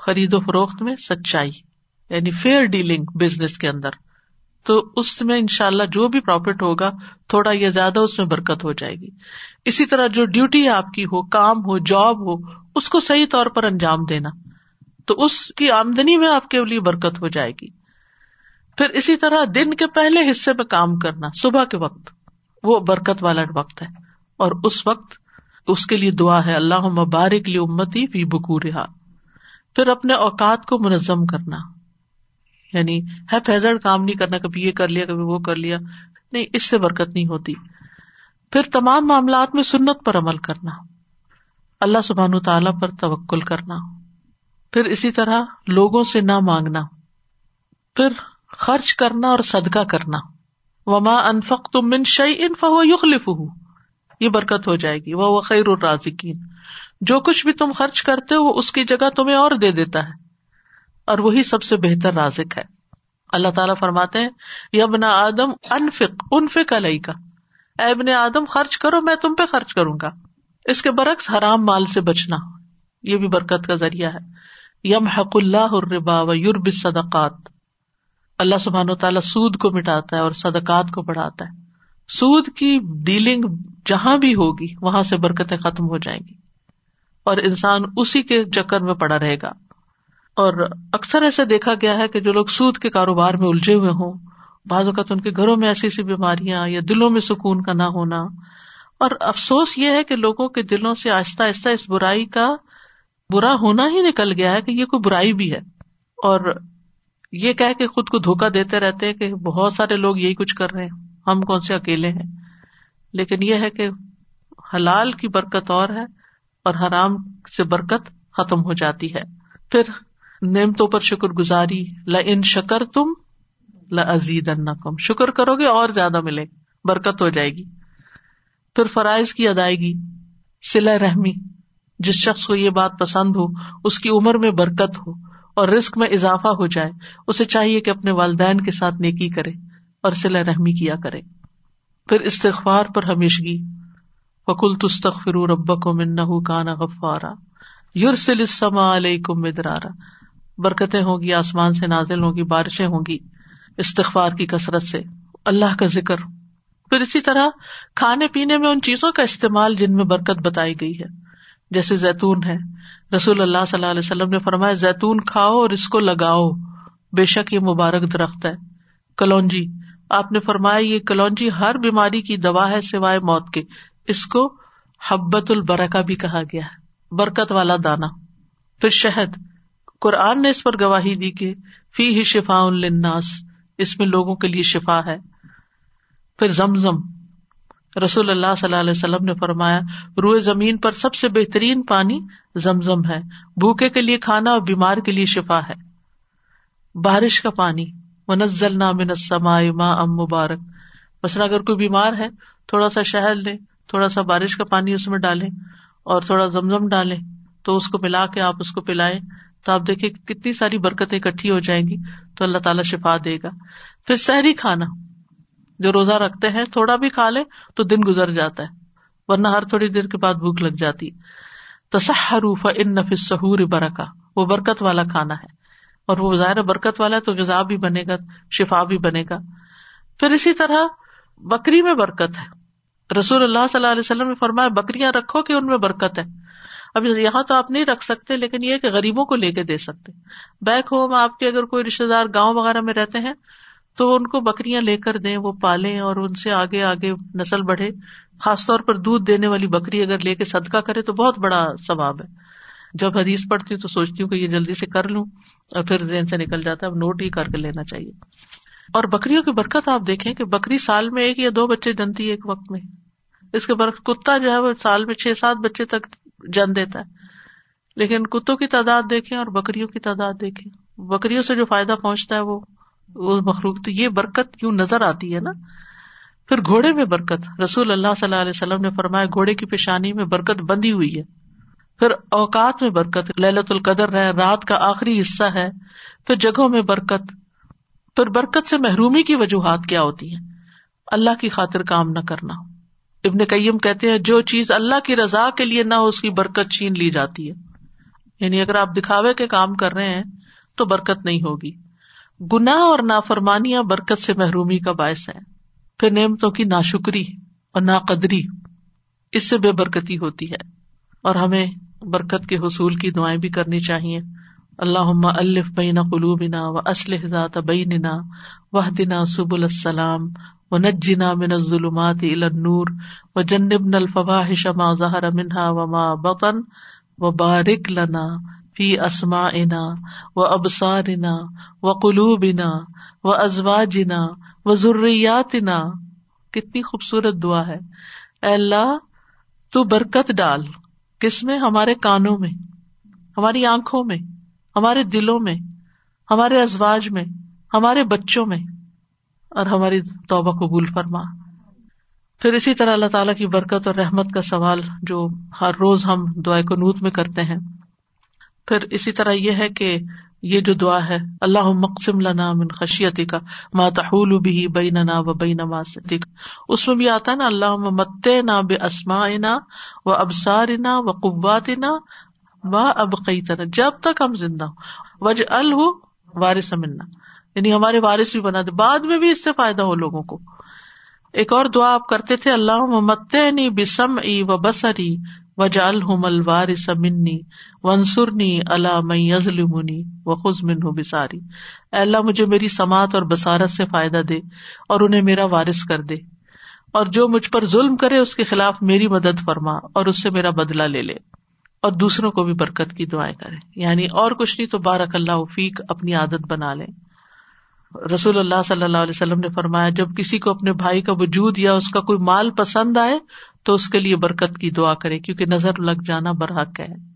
Speaker 1: خرید و فروخت میں سچائی۔ یعنی فیئر ڈیلنگ بزنس کے اندر، تو اس میں ان شاء اللہ جو بھی پروفٹ ہوگا، تھوڑا یا زیادہ اس میں برکت ہو جائے گی۔ اسی طرح جو ڈیوٹی آپ کی ہو، کام ہو جاب ہو، اس کو صحیح طور پر انجام دینا۔ تو اس کی آمدنی میں آپ کے لیے برکت ہو جائے گی۔ پھر اسی طرح دن کے پہلے حصے میں کام کرنا، صبح کے وقت۔ وہ برکت والا وقت ہے۔ اور اس وقت اس کے لیے دعا ہے اللہ مبارک لی امتی فی بکو رہا پھر اپنے اوقات کو منظم کرنا۔ یعنی ہے فیزر کام نہیں کرنا، کبھی یہ کر لیا، کبھی وہ کر لیا۔ نہیں، اس سے برکت نہیں ہوتی۔ پھر تمام معاملات میں سنت پر عمل کرنا۔ اللہ سبحان تعالی پر توکل کرنا۔ پھر اسی طرح لوگوں سے نہ مانگنا۔ پھر خرچ کرنا اور صدقہ کرنا۔ وما انفق تم من شعی ان فہو یخلف یہ برکت ہو جائے گی۔ وہ خیر الرازقین جو کچھ بھی تم خرچ کرتے ہو اس کی جگہ تمہیں اور دے دیتا ہے۔ اور وہی سب سے بہتر رازق ہے۔ اللہ تعالیٰ فرماتے ہیں یبنا آدم انفک انفک علیہ کا ابن آدم، خرچ کرو، میں تم پہ خرچ کروں گا۔ اس کے برعکس، حرام مال سے بچنا۔ یہ بھی برکت کا ذریعہ ہے۔ یم حق اللہ الربا و یورب صدقات اللہ سبحان و تعالیٰ سود کو مٹاتا ہے اور صدقات کو بڑھاتا ہے۔ سود کی ڈیلنگ جہاں بھی ہوگی، وہاں سے برکتیں ختم ہو جائیں گی۔ اور انسان اسی کے چکر میں پڑا رہے گا۔ اور اکثر ایسا دیکھا گیا ہے کہ جو لوگ سود کے کاروبار میں الجھے ہوئے ہوں، بعض اوقات ان کے گھروں میں ایسی ایسی بیماریاں یا دلوں میں سکون کا نہ ہونا۔ اور افسوس یہ ہے کہ لوگوں کے دلوں سے آہستہ آہستہ اس برائی کا برا ہونا ہی نکل گیا ہے کہ یہ کوئی برائی بھی ہے۔ اور یہ کہ کہ خود کو دھوکا دیتے رہتے ہیں کہ بہت سارے لوگ یہی کچھ کر رہے ہیں، ہم کون سے اکیلے ہیں؟ لیکن یہ ہے کہ حلال کی برکت اور ہے اور حرام سے برکت ختم ہو جاتی ہے۔ پھر نعمتوں پر شکر گزاری ل ان شکر تم لزید کم شکر کرو گے اور زیادہ ملے برکت ہو جائے گی۔ پھر فرائض کی ادائیگی سلا رحمی، جس شخص کو یہ بات پسند ہو، اس کی عمر میں برکت ہو اور رسک میں اضافہ ہو جائے، اسے چاہیے کہ اپنے والدین کے ساتھ نیکی کرے اور سلا رحمی کیا کرے۔ پھر استغفار پر ہمیشگی فکل تستخر رب کو من کانا غفارا یورسل السما علیکم مدرارا۔ برکتیں ہوگی، آسمان سے نازل ہوگی، بارشیں ہوں گی استغفار کی کثرت سے، اللہ کا ذکر۔ پھر اسی طرح کھانے پینے میں ان چیزوں کا استعمال جن میں برکت بتائی گئی ہے، جیسے زیتون ہے۔ رسول اللہ صلی اللہ علیہ وسلم نے فرمایا، زیتون کھاؤ اور اس کو لگاؤ۔ بے شک یہ مبارک درخت ہے۔ کلونجی، آپ نے فرمایا، یہ کلونجی ہر بیماری کی دوا ہے سوائے موت کے۔ اس کو حبت البرکا بھی کہا گیا ہے، برکت والا دانا پھر شہد قرآن نے اس پر گواہی دی کہ فی ہی شفا الناس اس میں لوگوں کے لیے شفا ہے۔ پھر زمزم، رسول اللہ صلی اللہ علیہ وسلم نے فرمایا، روئے زمین پر سب سے بہترین پانی زمزم ہے۔ بھوکے کے لیے کھانا اور بیمار کے لیے شفا ہے۔ بارش کا پانی منزل نام ام مبارک۔ مثلاً اگر کوئی بیمار ہے، تھوڑا سا شہد لے تھوڑا سا بارش کا پانی اس میں ڈالے اور تھوڑا زمزم ڈالے تو اس کو ملا کے آپ اس کو پلائے تو آپ دیکھیں کتنی ساری برکتیں اکٹھی ہو جائیں گی تو اللہ تعالیٰ شفا دے گا۔ پھر سحری کھانا، جو روزہ رکھتے ہیں، تھوڑا بھی کھا لے تو دن گزر جاتا ہے، ورنہ ہر تھوڑی دیر کے بعد بھوک لگ جاتی۔ تصحروف ان نفس سہور برکا وہ برکت والا کھانا ہے۔ اور وہ ظاہر برکت والا ہے تو غذا بھی بنے گا، شفا بھی بنے گا۔ پھر اسی طرح بکری میں برکت ہے۔ رسول اللہ صلی اللہ علیہ وسلم نے فرمایا، بکریاں رکھو کہ ان میں برکت ہے۔ اب یہاں تو آپ نہیں رکھ سکتے، لیکن یہ کہ غریبوں کو لے کے دے سکتے۔ بیک ہوم آپ کے اگر کوئی رشتے دار گاؤں وغیرہ میں رہتے ہیں، تو ان کو بکریاں لے کر دیں، وہ پالیں اور ان سے آگے آگے نسل بڑھے۔ خاص طور پر دودھ دینے والی بکری اگر لے کے صدقہ کرے تو بہت بڑا ثواب ہے۔ جب حدیث پڑتی ہوں تو سوچتی ہوں کہ یہ جلدی سے کر لوں اور پھر ذہن سے نکل جاتا ہے، اب نوٹ ہی کر کے لینا چاہیے۔ اور بکریوں کی برکت آپ دیکھیں کہ بکری سال میں ایک یا دو بچے جنتی ہے ایک وقت میں۔ اس کے برق کتا جو ہے وہ سال میں چھ سات بچے تک جن دیتا ہے۔ لیکن کتوں کی تعداد دیکھیں اور بکریوں کی تعداد دیکھیں۔ بکریوں سے جو فائدہ پہنچتا ہے وہ وہ مخلوق تو یہ برکت کیوں نظر آتی ہے نا۔ پھر گھوڑے میں برکت۔ رسول اللہ صلی اللہ علیہ وسلم نے فرمایا، گھوڑے کی پیشانی میں برکت بندی ہوئی ہے۔ پھر اوقات میں برکت۔ للت القدر ہے، رات کا آخری حصہ ہے۔ پھر جگہوں میں برکت۔ پھر برکت سے محرومی کی وجوہات کیا ہوتی ہے اللہ کی خاطر کام نہ کرنا۔ ابن کئیم کہتے ہیں جو چیز اللہ کی رضا کے لیے نہ ہو، اس کی برکت چھین لی جاتی ہے۔ یعنی اگر آپ دکھاوے کے کام کر رہے ہیں تو برکت نہیں ہوگی۔ گنا اور نافرمانیاں برکت سے محرومی کا باعث ہے پھر نعمتوں کی نا شکری اور نا قدری اس سے بے برکتی ہوتی ہے۔ اور ہمیں برکت کے حصول کی دعائیں بھی کرنی چاہیے۔ اللہ الف بین قلوبنا و اسلح بیننا وحدنا سب السلام۔ و نجنا من الظلمات الى النور و الفواحش ما ظهر منها وما بطن و بارک لنا فی اسما انا و ابسارنا و قلوبنا و ازواجنا و ضروریاتنا کتنی خوبصورت دعا ہے۔ اے اللہ، تو برکت ڈال۔ کس میں؟ ہمارے کانوں میں، ہماری آنکھوں میں، ہمارے دلوں میں، ہمارے ازواج میں، ہمارے بچوں میں۔ اور ہماری توبہ قبول فرما۔ پھر اسی طرح اللہ تعالیٰ کی برکت اور رحمت کا سوال جو ہر روز ہم دعائیں کو نوت میں کرتے ہیں۔ پھر اسی طرح یہ ہے کہ یہ جو دعا ہے اللہ مقسم لنا من خشیتی کا ماتحول بھی بینا و بین اس میں بھی آتا ہے نا اللہ مت نا بے اسما نا و ابسار نا و قوات نا و اب طرح جب تک ہم زندہ ہوں وج ال وارث منا۔ یعنی ہمارے وارث بھی بنا دے۔ بعد میں بھی اس سے فائدہ ہو لوگوں کو۔ ایک اور دعا آپ کرتے تھے اللہ مت نی بسم ای و بسری وجال ہومل وارث منی ونسرنی اللہ میں و خز من بساری اللہ، مجھے میری سماعت اور بسارت سے فائدہ دے اور انہیں میرا وارث کر دے۔ اور جو مجھ پر ظلم کرے، اس کے خلاف میری مدد فرما اور اس سے میرا بدلا لے لے۔ اور دوسروں کو بھی برکت کی دعائیں کرے۔ یعنی اور کچھ نہیں تو بارک اللہ فیق اپنی عادت بنا لے رسول اللہ صلی اللہ علیہ وسلم نے فرمایا، جب کسی کو اپنے بھائی کا وجود یا اس کا کوئی مال پسند آئے، تو اس کے لیے برکت کی دعا کرے، کیونکہ نظر لگ جانا برحق ہے۔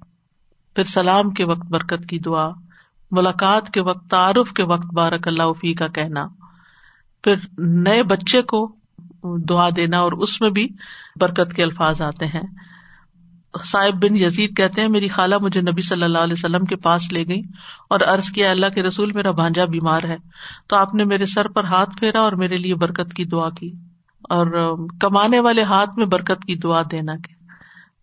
Speaker 1: پھر سلام کے وقت برکت کی دعا، ملاقات کے وقت تعارف کے وقت بارک اللہ فی کا کہنا۔ پھر نئے بچے کو دعا دینا اور اس میں بھی برکت کے الفاظ آتے ہیں۔ صاحب بن یزید کہتے ہیں، میری خالہ مجھے نبی صلی اللہ علیہ وسلم کے پاس لے گئی اور عرض کیا، اللہ کے رسول میرا بھانجا بیمار ہے۔ تو آپ نے میرے سر پر ہاتھ پھیرا اور میرے لیے برکت کی دعا کی۔ اور کمانے والے ہاتھ میں برکت کی دعا دینا کہ۔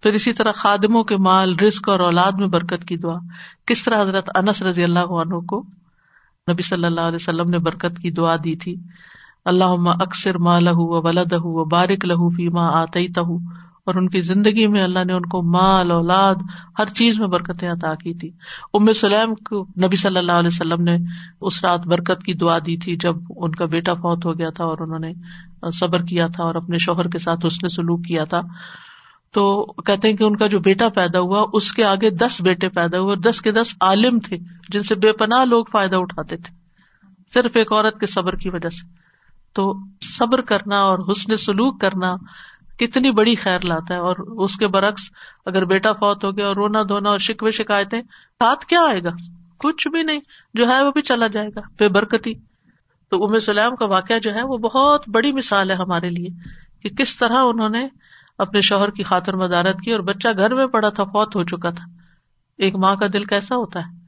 Speaker 1: پھر اسی طرح خادموں کے مال رسک اور اولاد میں برکت کی دعا۔ کس طرح حضرت انس رضی اللہ عنہ کو نبی صلی اللہ علیہ وسلم نے برکت کی دعا دی تھی۔ اللہ اکثر ماں لہو و ولاد بارک لہو فی ماں آتی تہ اور ان کی زندگی میں اللہ نے ان کو مال، اولاد، ہر چیز میں برکتیں عطا کی تھی۔ ام سلیم کو نبی صلی اللہ علیہ وسلم نے اس رات برکت کی دعا دی تھی جب ان کا بیٹا فوت ہو گیا تھا اور انہوں نے صبر کیا تھا اور اپنے شوہر کے ساتھ اس نے سلوک کیا تھا۔ تو کہتے ہیں کہ ان کا جو بیٹا پیدا ہوا، اس کے آگے دس بیٹے پیدا ہوئے اور دس کے دس عالم تھے جن سے بے پناہ لوگ فائدہ اٹھاتے تھے۔ صرف ایک عورت کے صبر کی وجہ سے۔ تو صبر کرنا اور حسن سلوک کرنا کتنی بڑی خیر لاتا ہے اور اس کے برعکس اگر بیٹا فوت ہو گیا اور رونا دھونا اور شکوے شکایتیں ہاتھ کیا آئے گا؟ کچھ بھی نہیں، جو ہے وہ بھی چلا جائے گا، بے برکتی۔ تو ام سلام کا واقعہ جو ہے وہ بہت بڑی مثال ہے ہمارے لیے کہ کس طرح انہوں نے اپنے شوہر کی خاطر مدارت کی اور بچہ گھر میں پڑا تھا، فوت ہو چکا تھا۔ ایک ماں کا دل کیسا ہوتا ہے؟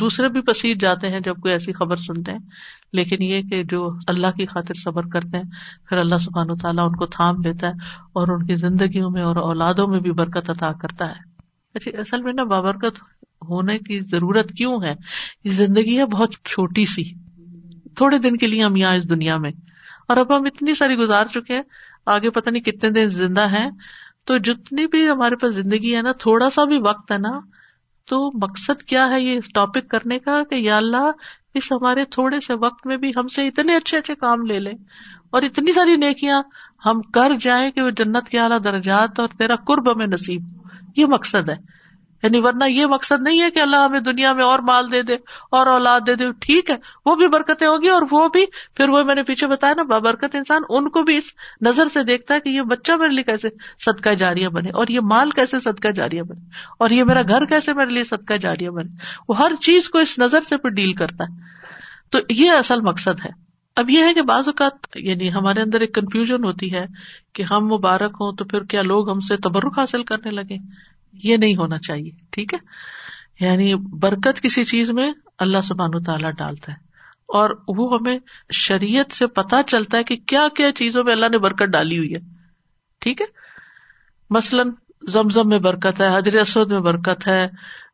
Speaker 1: دوسرے بھی پسیج جاتے ہیں جب کوئی ایسی خبر سنتے ہیں، لیکن یہ کہ جو اللہ کی خاطر صبر کرتے ہیں، پھر اللہ سبحان و تعالیٰ ان کو تھام لیتا ہے اور ان کی زندگیوں میں اور اولادوں میں بھی برکت عطا کرتا ہے۔ اچھا اصل میں نا بابرکت ہونے کی ضرورت کیوں ہے؟ یہ زندگی ہے بہت چھوٹی سی۔ تھوڑے دن کے لیے ہم یہاں اس دنیا میں۔ اور اب ہم اتنی ساری گزار چکے ہیں، آگے پتہ نہیں کتنے دن زندہ ہیں۔ تو جتنی بھی ہمارے پاس زندگی ہے نا، تھوڑا سا بھی وقت ہے نا تو مقصد کیا ہے یہ ٹاپک کرنے کا کہ یا اللہ، اس ہمارے تھوڑے سے وقت میں بھی ہم سے اتنے اچھے اچھے کام لے لیں اور اتنی ساری نیکیاں ہم کر جائیں کہ وہ جنت کے اعلیٰ درجات اور تیرا قرب ہمیں نصیب یہ مقصد ہے۔ یعنی ورنہ یہ مقصد نہیں ہے کہ اللہ ہمیں دنیا میں اور مال دے دے اور اولاد دے دے، ٹھیک ہے، وہ بھی برکتیں ہوگی اور وہ بھی، پھر وہ میں نے پیچھے بتایا نا، بابرکت انسان ان کو بھی اس نظر سے دیکھتا ہے کہ یہ بچہ میرے لیے کیسے صدقہ جاریہ بنے، اور یہ مال کیسے صدقہ جاریہ بنے، اور یہ میرا گھر کیسے میرے لیے صدقہ جاریہ بنے۔ وہ ہر چیز کو اس نظر سے پھر ڈیل کرتا ہے۔ تو یہ اصل مقصد ہے۔ اب یہ ہے کہ بعض اوقات یعنی ہمارے اندر ایک کنفیوژن ہوتی ہے کہ ہم مبارک ہوں تو پھر کیا لوگ ہم سے تبرک حاصل کرنے لگے یہ نہیں ہونا چاہیے، ٹھیک ہے؟ یعنی برکت کسی چیز میں اللہ سبحان تعالیٰ ڈالتا ہے، اور وہ ہمیں شریعت سے پتا چلتا ہے کہ کیا کیا چیزوں میں اللہ نے برکت ڈالی ہوئی ہے، ٹھیک ہے؟ مثلاً زمزم میں برکت ہے حضر اسود میں برکت ہے،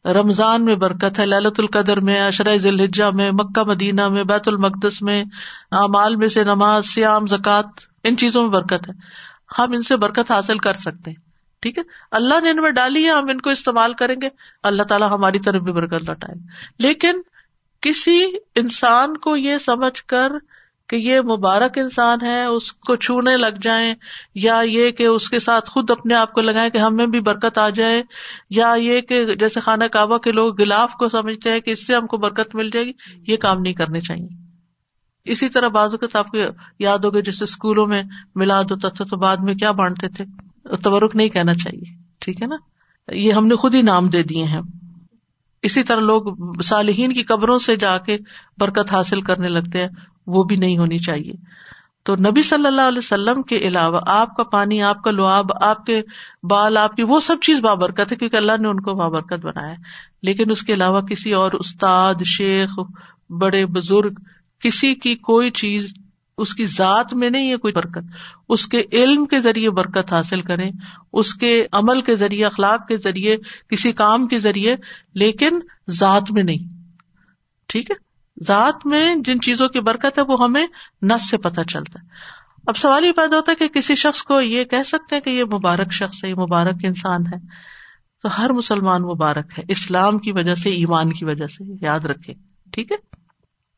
Speaker 1: رمضان میں برکت ہے للت القدر میں اشرۂ ذلحجہ میں، مکہ مدینہ میں، بیت المقدس میں، اعمال میں سے نماز سیام زکوٰۃ، ان چیزوں میں برکت ہے۔ ہم ان سے برکت حاصل کر سکتے ہیں۔ ٹھیک ہے؟ اللہ نے ان میں ڈالی ہے، ہم ان کو استعمال کریں گے۔ اللہ تعالیٰ ہماری طرف بھی برکت لوٹائے۔ لیکن کسی انسان کو یہ سمجھ کر کہ یہ مبارک انسان ہے، اس کو چھونے لگ جائیں، یا یہ کہ اس کے ساتھ خود اپنے آپ کو لگائیں کہ ہمیں بھی برکت آ جائے، یا یہ کہ جیسے خانہ کعبہ کے لوگ گلاف کو سمجھتے ہیں کہ اس سے ہم کو برکت مل جائے گی، یہ کام نہیں کرنے چاہیے۔ اسی طرح بعض اوقات آپ کو یاد ہوگا، جیسے اسکولوں میں ملاد ہوتا تھا تو بعد میں کیا بانٹتے تھے؟ تبرک نہیں کہنا چاہیے۔ ٹھیک ہے نا؟ یہ ہم نے خود ہی نام دے دیے ہیں۔ اسی طرح لوگ صالحین کی قبروں سے جا کے برکت حاصل کرنے لگتے ہیں۔ وہ بھی نہیں ہونی چاہیے۔ تو نبی صلی اللہ علیہ وسلم کے علاوہ آپ کا پانی، آپ کا لواب آپ کے بال، آپ کی وہ سب چیز بابرکت ہے، کیونکہ اللہ نے ان کو بابرکت بنایا لیکن اس کے علاوہ کسی اور استاد، شیخ، بڑے بزرگ، کسی کی کوئی چیز اس کی ذات میں نہیں ہے کوئی برکت۔ اس کے علم کے ذریعے برکت حاصل کرے اس کے عمل کے ذریعے، اخلاق کے ذریعے، کسی کام کے ذریعے، لیکن ذات میں نہیں۔ ٹھیک ہے؟ ذات میں جن چیزوں کی برکت ہے وہ ہمیں نس سے پتہ چلتا ہے۔ اب سوال یہ پیدا ہوتا ہے کہ کسی شخص کو یہ کہہ سکتے ہیں کہ یہ مبارک شخص ہے، یہ مبارک انسان ہے۔ تو ہر مسلمان مبارک ہے، اسلام کی وجہ سے، ایمان کی وجہ سے، یاد رکھے ٹھیک ہے؟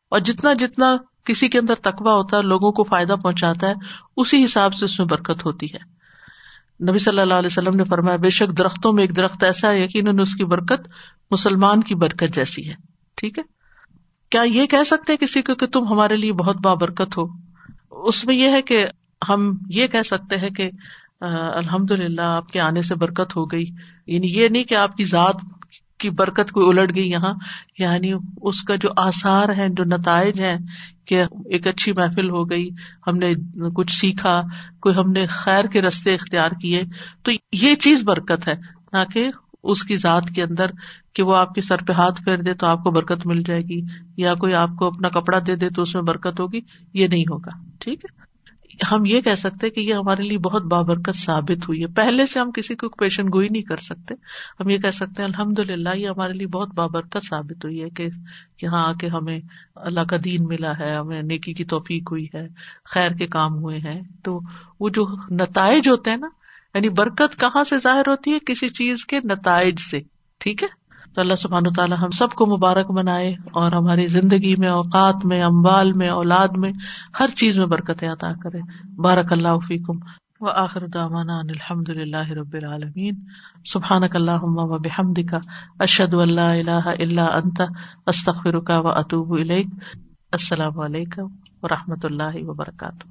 Speaker 1: اور جتنا جتنا کسی کے اندر تقوا ہوتا ہے لوگوں کو فائدہ پہنچاتا ہے، اسی حساب سے اس میں برکت ہوتی ہے۔ نبی صلی اللہ علیہ وسلم نے فرمایا، بے شک درختوں میں ایک درخت ایسا ہے، یقیناً اس کی برکت مسلمان کی برکت جیسی ہے۔ ٹھیک ہے؟ کیا یہ کہہ سکتے ہیں کسی کو کہ تم ہمارے لیے بہت بابرکت ہو؟ اس میں یہ ہے کہ ہم یہ کہہ سکتے ہیں کہ الحمد للہ آپ کے آنے سے برکت ہو گئی۔ یعنی یہ نہیں کہ آپ کی ذات کی برکت کوئی الٹ گئی یہاں؟ یعنی اس کا جو آسار ہے جو نتائج ہے کہ ایک اچھی محفل ہو گئی، ہم نے کچھ سیکھا، کوئی ہم نے خیر کے رستے اختیار کیے، تو یہ چیز برکت ہے، نہ کہ اس کی ذات کے اندر کہ وہ آپ کے سر پہ ہاتھ پھیر دے تو آپ کو برکت مل جائے گی، یا کوئی آپ کو اپنا کپڑا دے دے تو اس میں برکت ہوگی، یہ نہیں ہوگا، ٹھیک ہے؟ ہم یہ کہہ سکتے کہ یہ ہمارے لیے بہت بابرکت ثابت ہوئی ہے۔ پہلے سے ہم کسی کو پیشن گوئی نہیں کر سکتے۔ ہم یہ کہہ سکتے ہیں الحمد للہ یہ ہمارے لیے بہت بابرکت ثابت ہوئی ہے کہ یہاں آ کے ہمیں اللہ کا دین ملا ہے، ہمیں نیکی کی توفیق ہوئی ہے، خیر کے کام ہوئے ہیں۔ تو وہ جو نتائج ہوتے ہیں نا یعنی برکت کہاں سے ظاہر ہوتی ہے؟ کسی چیز کے نتائج سے۔ ٹھیک ہے؟ تو اللہ سبحان تعالیٰ ہم سب کو مبارک بنائے اور ہماری زندگی میں، اوقات میں امبال میں، اولاد میں ہر چیز میں برکت عطا کرے۔ بارک اللہ فیکم۔ و آخر داوانا الحمد اللہ رب العالمین۔ سبحان اللہ و بحمد کا اللہ اللہ اللہ انت۔ استخر کا و اطوب السلام علیکم و رحمۃ اللہ وبرکاتہ۔